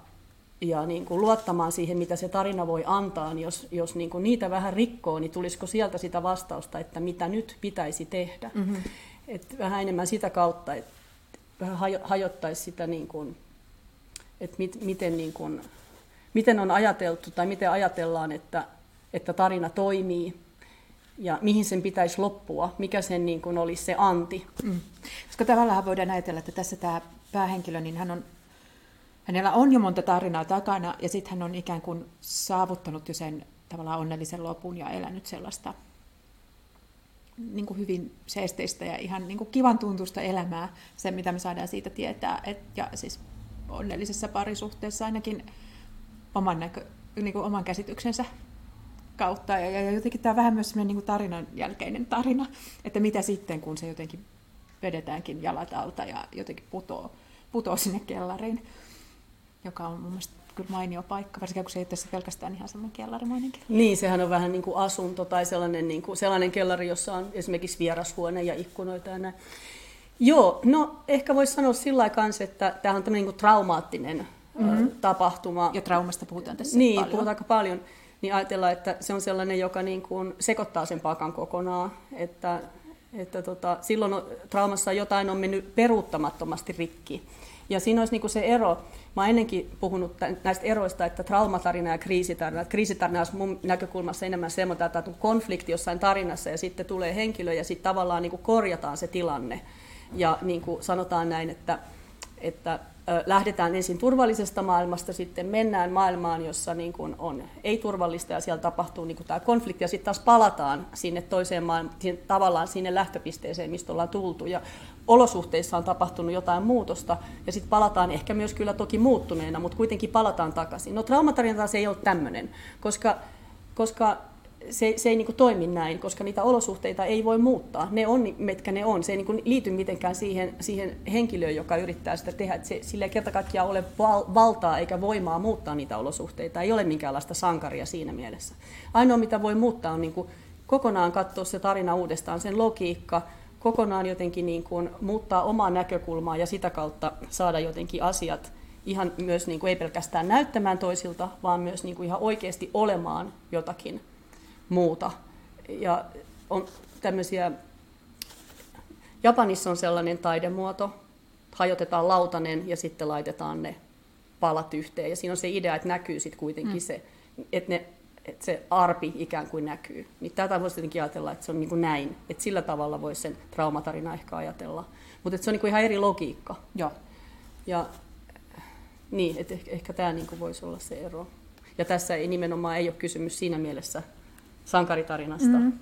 ja niin kuin luottamaan siihen, mitä se tarina voi antaa, niin jos, jos niin kuin niitä vähän rikkoo, niin tulisiko sieltä sitä vastausta, että mitä nyt pitäisi tehdä. Mm-hmm. Et vähän enemmän sitä kautta, että vähän hajottaisi sitä, niin kuin, että mit, miten, niin kuin, miten on ajateltu tai miten ajatellaan, että, että tarina toimii ja mihin sen pitäisi loppua, mikä sen niin kuin olisi se anti. Mm. Koska tavallaan voidaan ajatella, että tässä tämä päähenkilö, niin hän on hänellä on jo monta tarinaa takana, ja sitten hän on ikään kuin saavuttanut jo sen tavallaan onnellisen lopun ja elänyt sellaista niin kuin hyvin seesteistä ja ihan niin kuin kivan tuntusta elämää, se mitä me saadaan siitä tietää. Et, ja siis onnellisessa parisuhteessa ainakin oman, näkö, niin kuin oman käsityksensä kautta. Ja, ja jotenkin tämä on vähän myös sellainen niin kuin tarinan jälkeinen tarina, että mitä sitten, kun se jotenkin vedetäänkin jalat alta ja jotenkin putoo, putoo sinne kellariin joka on mun mielestä kyllä mainio paikka, varsinkin kun se ei tässä pelkästään ihan semmoinen kellarimainen kellari. Niin, sehän on vähän niin kuin asunto tai sellainen, niin kuin, sellainen kellari, jossa on esimerkiksi vierashuone ja ikkunoita ja näin. Joo, no ehkä voisi sanoa sillä kanssa, että tämä on tämmöinen niin traumaattinen mm-hmm. tapahtuma. Ja traumasta puhutaan tässä niin, paljon. puhutaan aika paljon. Niin ajatellaan, että se on sellainen, joka niin kuin sekoittaa sen pakan kokonaan. Että, että tota, silloin traumassa jotain on mennyt peruuttamattomasti rikki. Ja siinä olisi niin kuin se ero, Mä oon ennenkin puhunut näistä eroista, että traumatarina ja kriisitarina. Kriisitarina olisi mun näkökulmassa enemmän semmoista, että on konflikti jossain tarinassa ja sitten tulee henkilö ja sitten tavallaan niin kuin korjataan se tilanne. Ja niin kuin sanotaan näin, että, että lähdetään ensin turvallisesta maailmasta, sitten mennään maailmaan, jossa niin kuin on ei-turvallista ja siellä tapahtuu niin kuin tämä konflikti ja sitten taas palataan sinne toiseen maailmaan, tavallaan sinne lähtöpisteeseen, mistä ollaan tultu. Ja olosuhteissa on tapahtunut jotain muutosta ja sitten palataan ehkä myös kyllä toki muuttuneena, mutta kuitenkin palataan takaisin. No traumatarina taas ei ole tämmöinen, koska, koska se, se ei niin toimi näin, koska niitä olosuhteita ei voi muuttaa. Ne on, mitkä ne on. Se ei niin liity mitenkään siihen, siihen henkilöön, joka yrittää sitä tehdä. Se, sillä ei kerta kaikkiaan ole val, valtaa eikä voimaa muuttaa niitä olosuhteita. Ei ole minkäänlaista sankaria siinä mielessä. Ainoa, mitä voi muuttaa, on niin kokonaan katsoa se tarina uudestaan, sen logiikka, kokonaan jotenkin niin kuin muuttaa omaa näkökulmaa ja sitä kautta saada jotenkin asiat ihan myös niin kuin ei pelkästään näyttämään toisilta, vaan myös niin kuin ihan oikeasti olemaan jotakin muuta. Ja on tämmöisiä, Japanissa on sellainen taidemuoto, hajotetaan lautanen ja sitten laitetaan ne palat yhteen. Ja siinä on se idea, että näkyy sitten kuitenkin mm. se, että ne että se arpi ikään kuin näkyy. Niin tätä voisi jotenkin ajatella, että se on niin kuin näin. Että sillä tavalla voisi sen traumatarina ehkä ajatella. Mutta se on niin kuin ihan eri logiikka. Joo. Ja niin, että ehkä, ehkä tämä niin kuin voisi olla se ero. Ja tässä ei nimenomaan ei ole kysymys siinä mielessä sankaritarinasta, mm-hmm.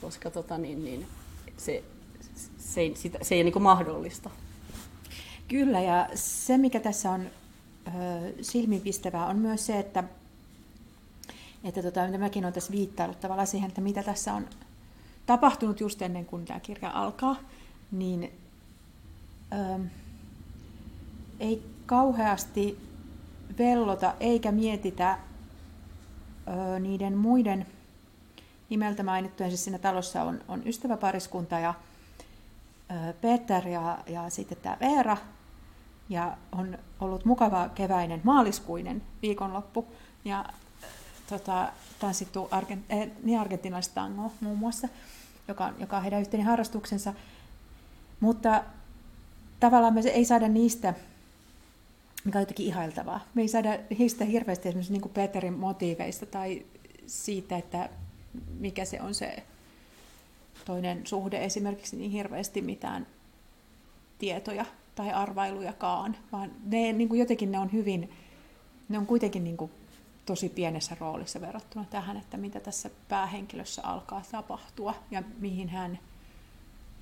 koska tota, niin, niin, se, se ei, sitä, se ei ole niin mahdollista. Kyllä, ja se mikä tässä on ö, silmiinpistävää on myös se, että että tota, mitä mäkin olen tässä viittaillut tavallaan siihen, että mitä tässä on tapahtunut just ennen kuin tämä kirja alkaa, niin ähm, ei kauheasti vellota eikä mietitä ö, niiden muiden nimeltä mainittujen, siis siinä talossa on, on ystäväpariskunta ja Peter ja, ja sitten tämä Veera, ja on ollut mukava keväinen maaliskuinen viikonloppu, ja tota, tanssittu argent, eh, niin argentinalaista tangoa muun muassa, joka joka on heidän yhteinen harrastuksensa. Mutta tavallaan me ei saada niistä, mikä on jotenkin ihailtavaa. Me ei saada heistä hirveästi esimerkiksi niin kuin Peterin motiiveista tai siitä, että mikä se on se toinen suhde esimerkiksi niin hirveästi mitään tietoja tai arvailujakaan, vaan ne, niin kuin jotenkin ne on hyvin, ne on kuitenkin niin kuin tosi pienessä roolissa verrattuna tähän, että mitä tässä päähenkilössä alkaa tapahtua ja mihin hän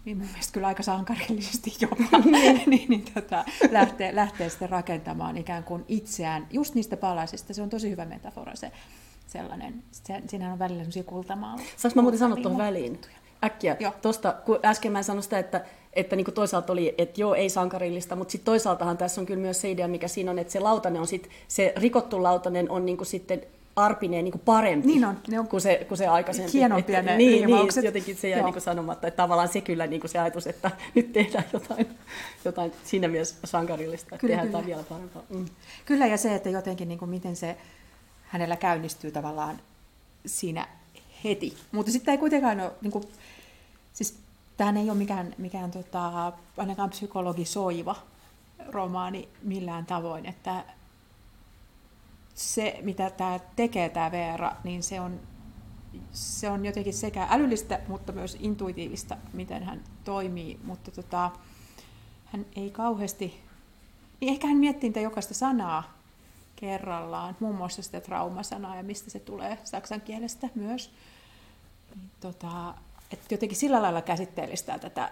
niin mun mielestä kyllä aika sankarillisesti jopa, niin, niin, tota, lähtee, lähtee sitten rakentamaan ikään kuin itseään just niistä palasista. Se on tosi hyvä metafora se sellainen. Se, siinä on välillä sellaisia kultamaalla. Saanko mä muuten sanoa tuohon väliin? Äkkiä. Tuosta, kun äsken mä sanoin sitä, että, että niin toisaalta oli, että joo, ei sankarillista, mutta sitten toisaaltahan tässä on kyllä myös se idea, mikä siinä on, että se lautanen on sit, se rikottu lautanen on niin sitten arpineen niin kuin parempi niin on, ne on kuin, se, kuin se aikaisempi. Hienompia että, ne niin, niin, jotenkin se jäi niin kuin sanomatta, että tavallaan se kyllä niin kuin se ajatus, että nyt tehdään jotain, jotain siinä mielessä sankarillista, että kyllä, tehdään kyllä. vielä parempaa. Mm. Kyllä, ja se, että jotenkin niin kuin miten se hänellä käynnistyy tavallaan siinä heti. Mutta sitten ei kuitenkaan ole, niin kuin, siis tämähän ei ole mikään, mikään tota, ainakaan psykologisoiva romaani millään tavoin, että se, mitä tämä tekee, tämä Veera, niin se on, se on jotenkin sekä älyllistä, mutta myös intuitiivista, miten hän toimii, mutta tota, hän ei kauheasti, niin ehkä hän miettii niitä jokaista sanaa kerrallaan, muun muassa sitä traumasanaa ja mistä se tulee saksan kielestä myös. Niin, tota, että jotenkin sillä lailla käsitteellistää tätä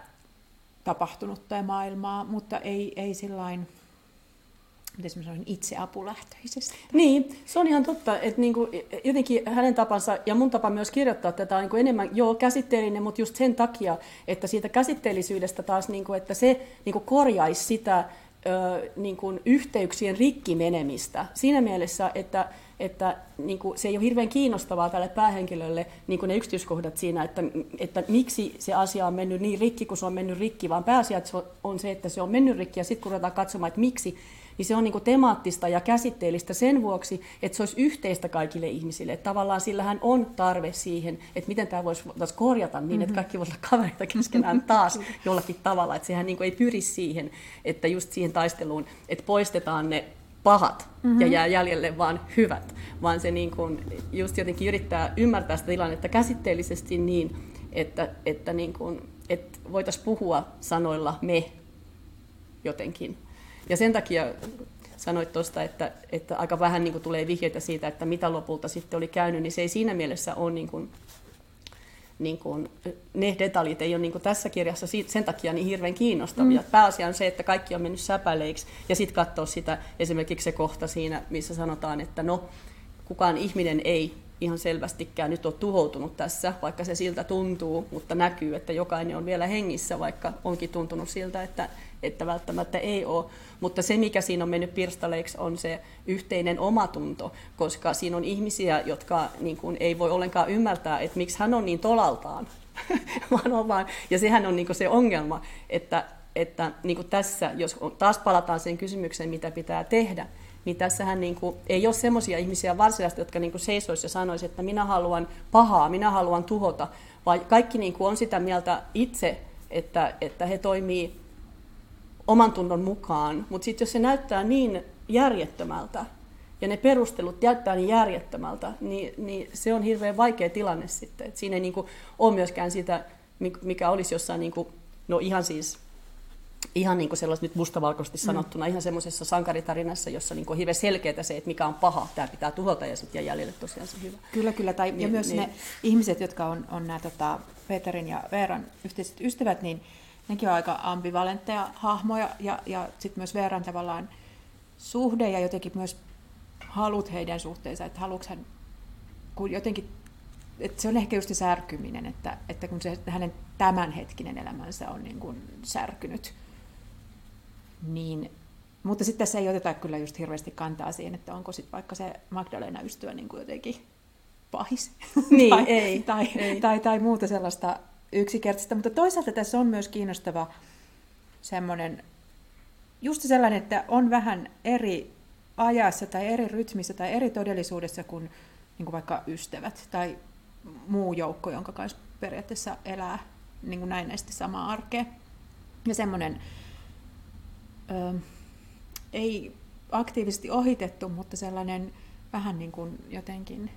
tapahtunutta ja maailmaa, mutta ei, ei sillain, miten mä sanoin, itseapulähtöisesti. Niin, se on ihan totta, että niinku, jotenkin hänen tapansa ja mun tapa myös kirjoittaa tätä on niinku enemmän, joo, käsitteellinen, mutta just sen takia, että siitä käsitteellisyydestä taas, niinku, että se niinku korjaisi sitä ö, niinku, yhteyksien rikki menemistä. Siinä mielessä, että että niin kuin, se ei ole hirveän kiinnostavaa tälle päähenkilölle niin kuin ne yksityiskohdat siinä, että, että miksi se asia on mennyt niin rikki, kun se on mennyt rikki, vaan pääasia on se, että se on mennyt rikki, ja sitten kun ruvetaan katsomaan, että miksi, niin se on niin kuin temaattista ja käsitteellistä sen vuoksi, että se olisi yhteistä kaikille ihmisille. Että tavallaan sillähän on tarve siihen, että miten tämä voisi korjata niin, että kaikki voisivat olla kavereita keskenään taas jollakin tavalla. Että sehän niin kuin ei pyri siihen, että just siihen taisteluun, että poistetaan ne pahat mm-hmm. ja jää jäljelle vaan hyvät, vaan se niin kuin just jotenkin yrittää ymmärtää sitä tilannetta käsitteellisesti niin, että, että, niin kuin, että voitaisiin puhua sanoilla me jotenkin. Ja sen takia sanoit tuosta, että, että aika vähän niin kuin tulee vihjeitä siitä, että mitä lopulta sitten oli käynyt, niin se ei siinä mielessä ole niin kuin niin kuin, ne detaljit ei ole niin kuin tässä kirjassa sen takia niin hirveän kiinnostavia. Mm. Pääasia on se, että kaikki on mennyt säpäleiksi ja sitten katsoa sitä esimerkiksi se kohta siinä, missä sanotaan, että no, kukaan ihminen ei ihan selvästikään nyt ole tuhoutunut tässä, vaikka se siltä tuntuu, mutta näkyy, että jokainen on vielä hengissä, vaikka onkin tuntunut siltä, että, että välttämättä ei ole. Mutta se, mikä siinä on mennyt pirstaleiksi, on se yhteinen omatunto, koska siinä on ihmisiä, jotka niin kuin, ei voi ollenkaan ymmärtää, että miksi hän on niin tolaltaan. vaan on vaan, ja sehän on niin kuin se ongelma, että, että niin kuin tässä, jos taas palataan sen kysymykseen, mitä pitää tehdä, niin tässähän niin kuin, ei ole sellaisia ihmisiä varsinaisesti, jotka niin seisoisivat ja sanoisivat, että minä haluan pahaa, minä haluan tuhota, vaan kaikki niin kuin on sitä mieltä itse, että, että he toimii oman tunnon mukaan, mutta sitten jos se näyttää niin järjettömältä, ja ne perustelut jättää niin järjettömältä, niin, niin se on hirveän vaikea tilanne sitten. Et siinä ei niin kuin ole myöskään sitä, mikä olisi jossain, niin kuin, no ihan siis ihan niin kuin sellaista nyt mustavalkoisesti mm. sanottuna, mm. ihan semmoisessa sankaritarinassa, jossa niin kuin on hirveän selkeää se, että mikä on paha, tämä pitää tuhota ja sitten jäljelle tosiaan se hyvä. Kyllä, kyllä. Tai, niin, ja myös niin. ne ihmiset, jotka on, on nämä tota, Peterin ja Veeran yhteiset ystävät, niin nekin on aika ambivalentteja hahmoja ja, ja sitten myös Veeran tavallaan suhde ja jotenkin myös halut heidän suhteensa, että haluatko hän, kun jotenkin, että se on ehkä just se särkyminen, että, että kun se hänen tämänhetkinen elämänsä on niin kuin särkynyt, niin mutta sitten tässä ei oteta kyllä just hirveästi kantaa siihen, että onko sitten vaikka se Magdalena ystävä niin kuin jotenkin pahis. Niin, tai, ei, tai, ei. Tai, tai muuta sellaista yksinkertaista. Mutta toisaalta tässä on myös kiinnostava semmoinen, just sellainen, että on vähän eri ajassa tai eri rytmissä tai eri todellisuudessa kuin, niin kuin vaikka ystävät tai muu joukko, jonka kanssa periaatteessa elää niin kuin näistä samaa arkea. Ja semmoinen ö, ei aktiivisesti ohitettu, mutta sellainen vähän niin kuin jotenkin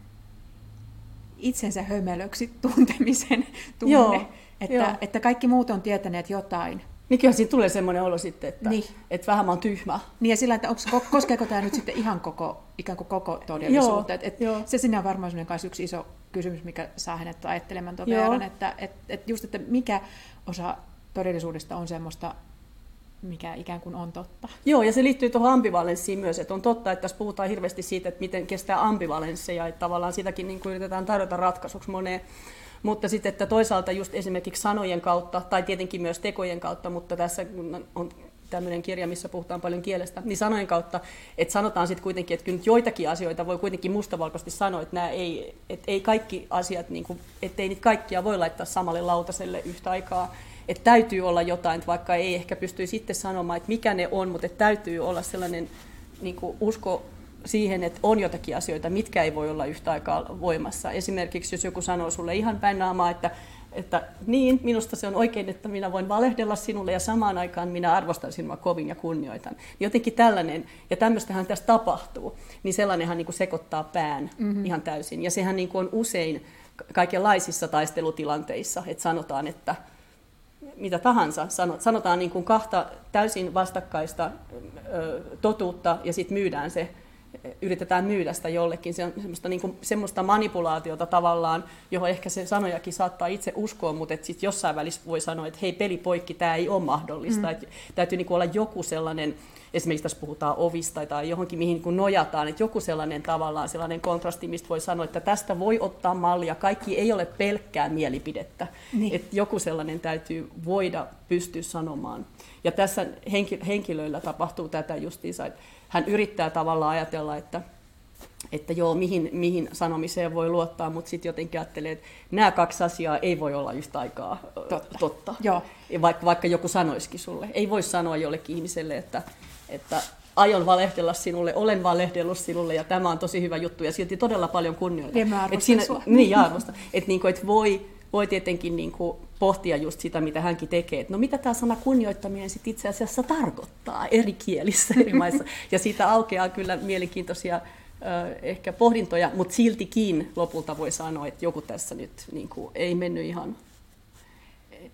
itsensä hömelöksi tuntemisen tunne, Joo, että, joo. että kaikki muut on tietäneet jotain. Niin kyllä siinä tulee semmoinen olo sitten, että, Niin. että vähän mä oon tyhmä. Niin ja sillä, että onko, koskeeko tämä nyt sitten ihan koko, ikään kuin koko todellisuutta. Joo, et, et. Se sinä on varmaan kanssa yksi iso kysymys, mikä saa hänet ajattelemaan tuon verran, että et, et just, että mikä osa todellisuudesta on semmoista, mikä ikään kuin on totta. Joo, ja se liittyy tuohon ambivalenssiin myös, että on totta, että tässä puhutaan hirveästi siitä, että miten kestää ambivalensseja, että tavallaan sitäkin niin yritetään tarjota ratkaisuksi moneen. Mutta sitten, että toisaalta just esimerkiksi sanojen kautta, tai tietenkin myös tekojen kautta, mutta tässä on tämmöinen kirja, missä puhutaan paljon kielestä, niin sanojen kautta, että sanotaan sitten kuitenkin, että kyllä nyt joitakin asioita voi kuitenkin mustavalkoisesti sanoa, että nämä ei, että ei kaikki asiat, niin kuin, että ei niitä kaikkia voi laittaa samalle lautaselle yhtä aikaa, että täytyy olla jotain, että vaikka ei ehkä pysty sitten sanomaan, että mikä ne on, mutta että täytyy olla sellainen niin kuin usko siihen, että on jotakin asioita, mitkä ei voi olla yhtä aikaa voimassa. Esimerkiksi jos joku sanoo sulle ihan päin naamaa, että, että niin, minusta se on oikein, että minä voin valehdella sinulle ja samaan aikaan minä arvostan sinua kovin ja kunnioitan. Jotenkin tällainen, ja tämmöistähän tässä tapahtuu, niin sellainenhan niin kuin sekoittaa pään mm-hmm. ihan täysin. Ja sehän niin kuin on usein kaikenlaisissa taistelutilanteissa, että sanotaan, että mitä tahansa, sano- sanotaan niin kuin kahta täysin vastakkaista totuutta ja sitten myydään se, yritetään myydä sitä jollekin. Se on semmoista, niin kuin, semmoista manipulaatiota tavallaan, johon ehkä se sanojakin saattaa itse uskoa, mutta sitten jossain välissä voi sanoa, että hei peli poikki, tämä ei ole mahdollista. Mm. Et täytyy niin kuin olla joku sellainen, esimerkiksi tässä puhutaan ovista tai johonkin, mihin niin nojataan, että joku sellainen tavallaan sellainen kontrasti, mistä voi sanoa, että tästä voi ottaa mallia, kaikki ei ole pelkkää mielipidettä, Niin. että joku sellainen täytyy voida pystyä sanomaan. Ja tässä henki- henkilöillä tapahtuu tätä justiinsa, että hän yrittää tavallaan ajatella, että että joo, mihin, mihin sanomiseen voi luottaa, mutta sitten jotenkin ajattelee, että nämä kaksi asiaa ei voi olla yhtä aikaa Totta. totta. Joo. Ja vaikka, vaikka joku sanoisikin sulle. Ei voi sanoa jollekin ihmiselle, että, että aion valehdella sinulle, olen valehdellut sinulle ja tämä on tosi hyvä juttu ja silti todella paljon kunnioitan. Ja mä Et siinä, sua. Niin, ja arvostan. Että niinku, et voi, voi tietenkin niinku pohtia just sitä, mitä hänkin tekee. Et no mitä tämä sana kunnioittaminen sit itse asiassa tarkoittaa eri kielissä eri maissa. Ja siitä aukeaa kyllä mielenkiintoisia ehkä pohdintoja, mutta siltikin lopulta voi sanoa, että joku tässä nyt niinku, ei mennyt ihan,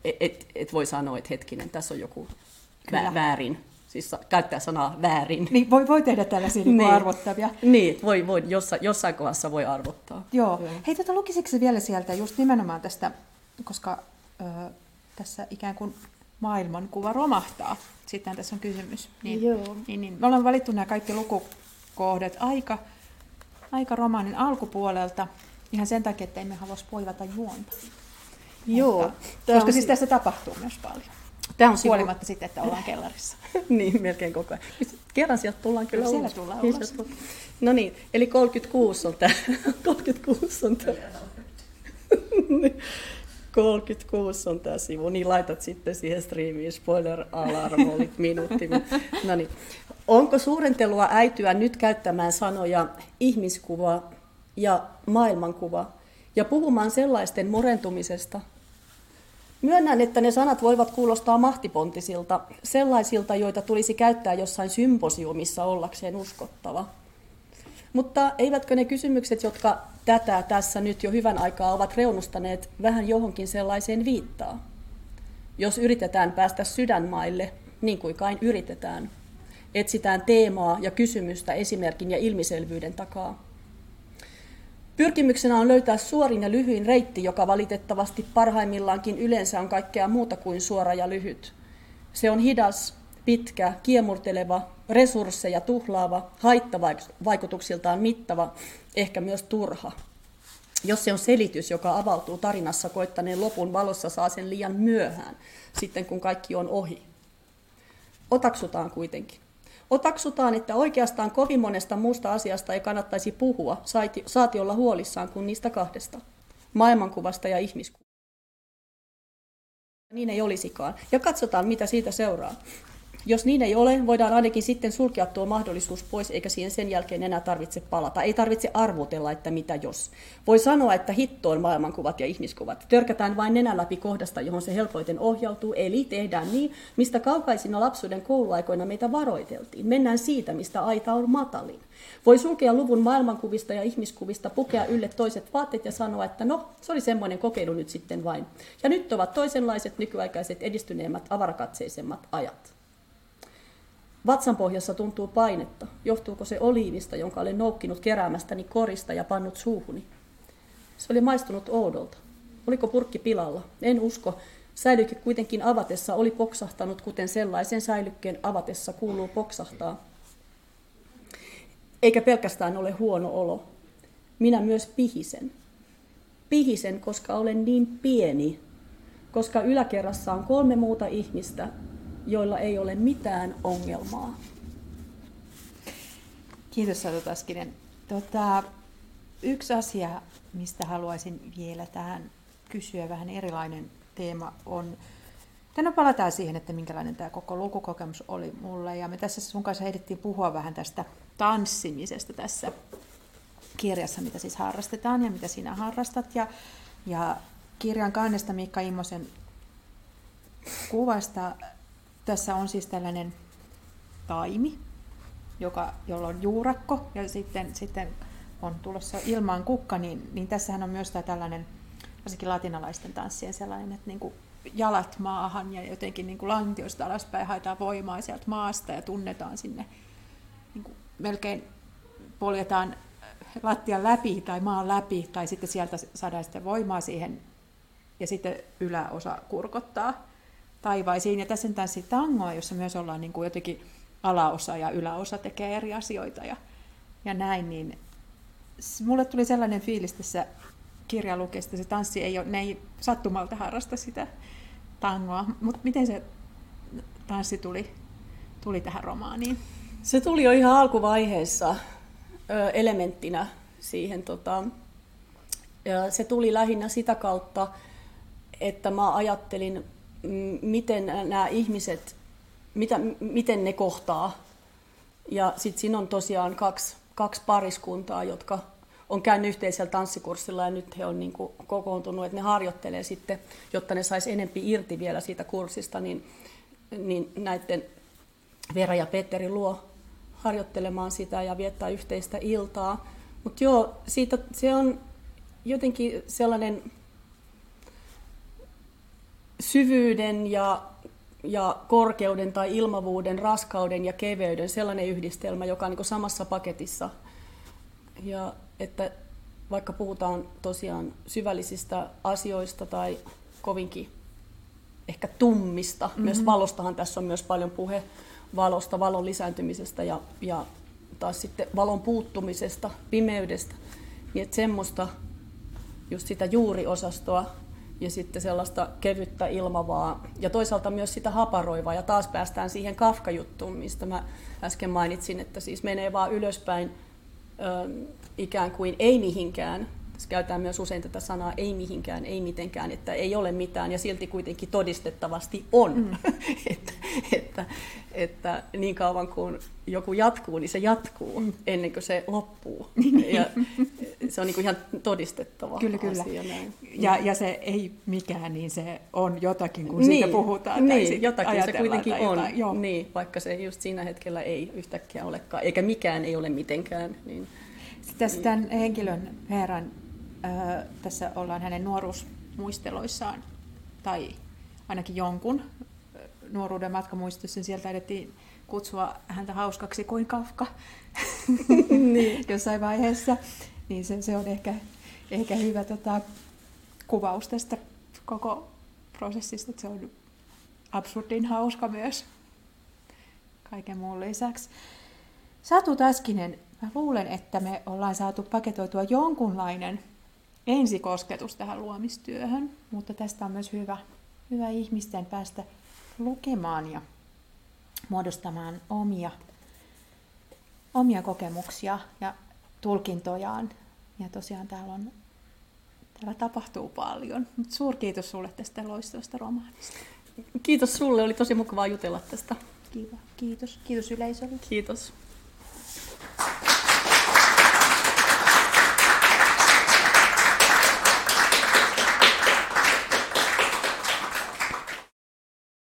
et, et, et voi sanoa, että hetkinen, tässä on joku Kyllä. vä- väärin. Siis käyttää sanaa väärin. Niin voi, voi tehdä tällaisia niin. Niin. arvottavia. Niin, voi, voi, jossain, jossain kohdassa voi arvottaa. Joo. Joo. Hei, tota, lukisitko vielä sieltä just nimenomaan tästä, koska ö, tässä ikään kuin maailmankuva romahtaa. Sitten tässä on kysymys. Niin, Joo. Niin, niin. Me ollaan valittu nämä kaikki lukukohdat aika, aika romaanin alkupuolelta ihan sen takia, että emme halua spoivata juonta. Joo. Mutta, koska on siis si- tässä tapahtuu myös paljon. Tämä on sivu... Huolimatta sitten, että ollaan kellarissa. niin, melkein koko ajan. Kerran sieltä tullaan kyllä Siellä ulos. tullaan Niin, ulos. sieltä. No niin, eli 36 on tämä. 36 on tämä. 36 on tämä sivu, niin laitat sitten siihen striimiin spoiler alarm, oli minuutti. No niin. Onko suurentelua äityä nyt käyttämään sanoja ihmiskuva ja maailmankuva ja puhumaan sellaisten murentumisesta, Myönnän, että ne sanat voivat kuulostaa mahtipontisilta, sellaisilta, joita tulisi käyttää jossain symposiumissa ollakseen uskottava. Mutta eivätkö ne kysymykset, jotka tätä tässä nyt jo hyvän aikaa ovat reunustaneet, vähän johonkin sellaiseen viittaa? Jos yritetään päästä sydänmaille, niin kuin kai yritetään, etsitään teemaa ja kysymystä esimerkin ja ilmiselvyyden takaa. Pyrkimyksenä on löytää suorin ja lyhyin reitti, joka valitettavasti parhaimmillaankin yleensä on kaikkea muuta kuin suora ja lyhyt. Se on hidas, pitkä, kiemurteleva, resursseja tuhlaava, haittavaikutuksiltaan mittava, ehkä myös turha. Jos se on selitys, joka avautuu tarinassa koittaneen lopun valossa, saa sen liian myöhään, sitten kun kaikki on ohi. Otaksutaan kuitenkin. Otaksutaan, että oikeastaan kovin monesta muusta asiasta ei kannattaisi puhua, saati olla huolissaan kuin niistä kahdesta, maailmankuvasta ja ihmiskuvasta. Niin ei olisikaan. Ja katsotaan, mitä siitä seuraa. Jos niin ei ole, voidaan ainakin sitten sulkea tuo mahdollisuus pois, eikä siihen sen jälkeen enää tarvitse palata. Ei tarvitse arvotella, että mitä jos. Voi sanoa, että hittoon maailmankuvat ja ihmiskuvat. Törkätään vain nenän läpi kohdasta, johon se helpoiten ohjautuu, eli tehdään niin, mistä kaukaisina lapsuuden kouluaikoina meitä varoiteltiin. Mennään siitä, mistä aita on matalin. Voi sulkea luvun maailmankuvista ja ihmiskuvista, pukea ylle toiset vaatteet ja sanoa, että no, se oli semmoinen kokeilu nyt sitten vain. Ja nyt ovat toisenlaiset nykyaikaiset edistyneemmät, avarakatseisemmat ajat. Vatsan pohjassa tuntuu painetta. Johtuuko se oliivista, jonka olen noukkinut keräämästäni korista ja pannut suuhuni? Se oli maistunut oudolta. Oliko purkki pilalla? En usko. Säilyke kuitenkin avatessa oli poksahtanut, kuten sellaisen säilykkeen avatessa kuuluu poksahtaa. Eikä pelkästään ole huono olo. Minä myös pihisen. Pihisen, koska olen niin pieni, koska yläkerrassa on kolme muuta ihmistä, joilla ei ole mitään ongelmaa. Kiitos Satu Taskinen. Tota, yksi asia, mistä haluaisin vielä tähän kysyä, vähän erilainen teema on, Tänään palataan siihen, että minkälainen tämä koko lukukokemus oli mulle. Ja me tässä sun kanssa heidettiin puhua vähän tästä tanssimisesta tässä kirjassa, mitä siis harrastetaan ja mitä sinä harrastat. Ja, ja kirjan kannesta Mikka Immosen kuvasta tässä on siis tällainen taimi, joka, jolla on juurakko ja sitten, sitten on tulossa ilmaan kukka, niin, niin tässähän on myös tämä tällainen, varsinkin latinalaisten tanssien sellainen, että niin kuin jalat maahan ja jotenkin niin kuin lantiosta alaspäin haetaan voimaa sieltä maasta ja tunnetaan sinne, niin kuin melkein poljetaan lattian läpi tai maan läpi, tai sitten sieltä saadaan sitten voimaa siihen, ja sitten yläosa kurkottaa taivaisiin. Ja tässä on tanssi tangoa, jossa myös ollaan niin kuin jotenkin alaosa ja yläosa tekee eri asioita ja, ja näin, niin mulle tuli sellainen fiilis tässä kirjan lukeesta, se tanssi ei ole, ne ei sattumalta harrasta sitä tangoa, mutta miten se tanssi tuli, tuli tähän romaaniin? Se tuli jo ihan alkuvaiheessa elementtinä siihen. Tota, ja se tuli lähinnä sitä kautta, että mä ajattelin miten nämä ihmiset, mitä, miten ne kohtaa. Ja sitten siinä on tosiaan kaksi, kaksi pariskuntaa, jotka on käynyt yhteisellä tanssikurssilla ja nyt he on niin kuin kokoontunut, että ne harjoittelee sitten, jotta ne saisi enempi irti vielä siitä kurssista, niin, niin näiden Vera ja Petteri luo harjoittelemaan sitä ja viettää yhteistä iltaa. Mutta joo, siitä, se on jotenkin sellainen syvyyden ja, ja korkeuden tai ilmavuuden, raskauden ja keveyden sellainen yhdistelmä, joka on niin samassa paketissa. Ja että vaikka puhutaan tosiaan syvällisistä asioista tai kovinkin ehkä tummista, mm-hmm. myös valostahan tässä on myös paljon puhe valosta, valon lisääntymisestä ja, ja taas sitten valon puuttumisesta, pimeydestä, niin että semmoista just sitä juuriosastoa ja sitten sellaista kevyttä ilmavaa ja toisaalta myös sitä haparoivaa ja taas päästään siihen Kafka-juttuun, mistä mä äsken mainitsin, että siis menee vaan ylöspäin ikään kuin ei mihinkään. Käytetään myös usein tätä sanaa ei mihinkään, ei mitenkään, että ei ole mitään ja silti kuitenkin todistettavasti on. Mm. että, että, että niin kauan kuin joku jatkuu, niin se jatkuu mm. ennen kuin se loppuu. ja se on niin kuin ihan todistettava kyllä, kyllä. asia. Näin. Ja, ja se ei mikään, niin se on jotakin, kun niin, siitä puhutaan. Niin, tai jotakin se kuitenkin on, joo. Niin, vaikka se just siinä hetkellä ei yhtäkkiä olekaan, eikä mikään ei ole mitenkään. Niin, tässä tämän henkilön Veeran, äh, tässä ollaan hänen nuoruusmuisteloissaan, tai ainakin jonkun nuoruuden matkamuistossa, sieltä edettiin kutsua häntä hauskaksi kuin Kafka niin. jossain vaiheessa. Niin se, se on ehkä, ehkä hyvä tota, kuvaus tästä koko prosessista, että se on absurdin hauska myös kaiken muun lisäksi. Satu Taskinen, mä luulen, että me ollaan saatu paketoitua jonkunlainen ensikosketus tähän luomistyöhön, mutta tästä on myös hyvä, hyvä ihmisten päästä lukemaan ja muodostamaan omia omia kokemuksia ja tulkintojaan. Ja tosiaan täällä, on, täällä tapahtuu paljon. Mutta suurkiitos sulle tästä loistavasta romaanista. Kiitos sulle, oli tosi mukavaa jutella tästä. Kiva. Kiitos. Kiitos yleisölle. Kiitos.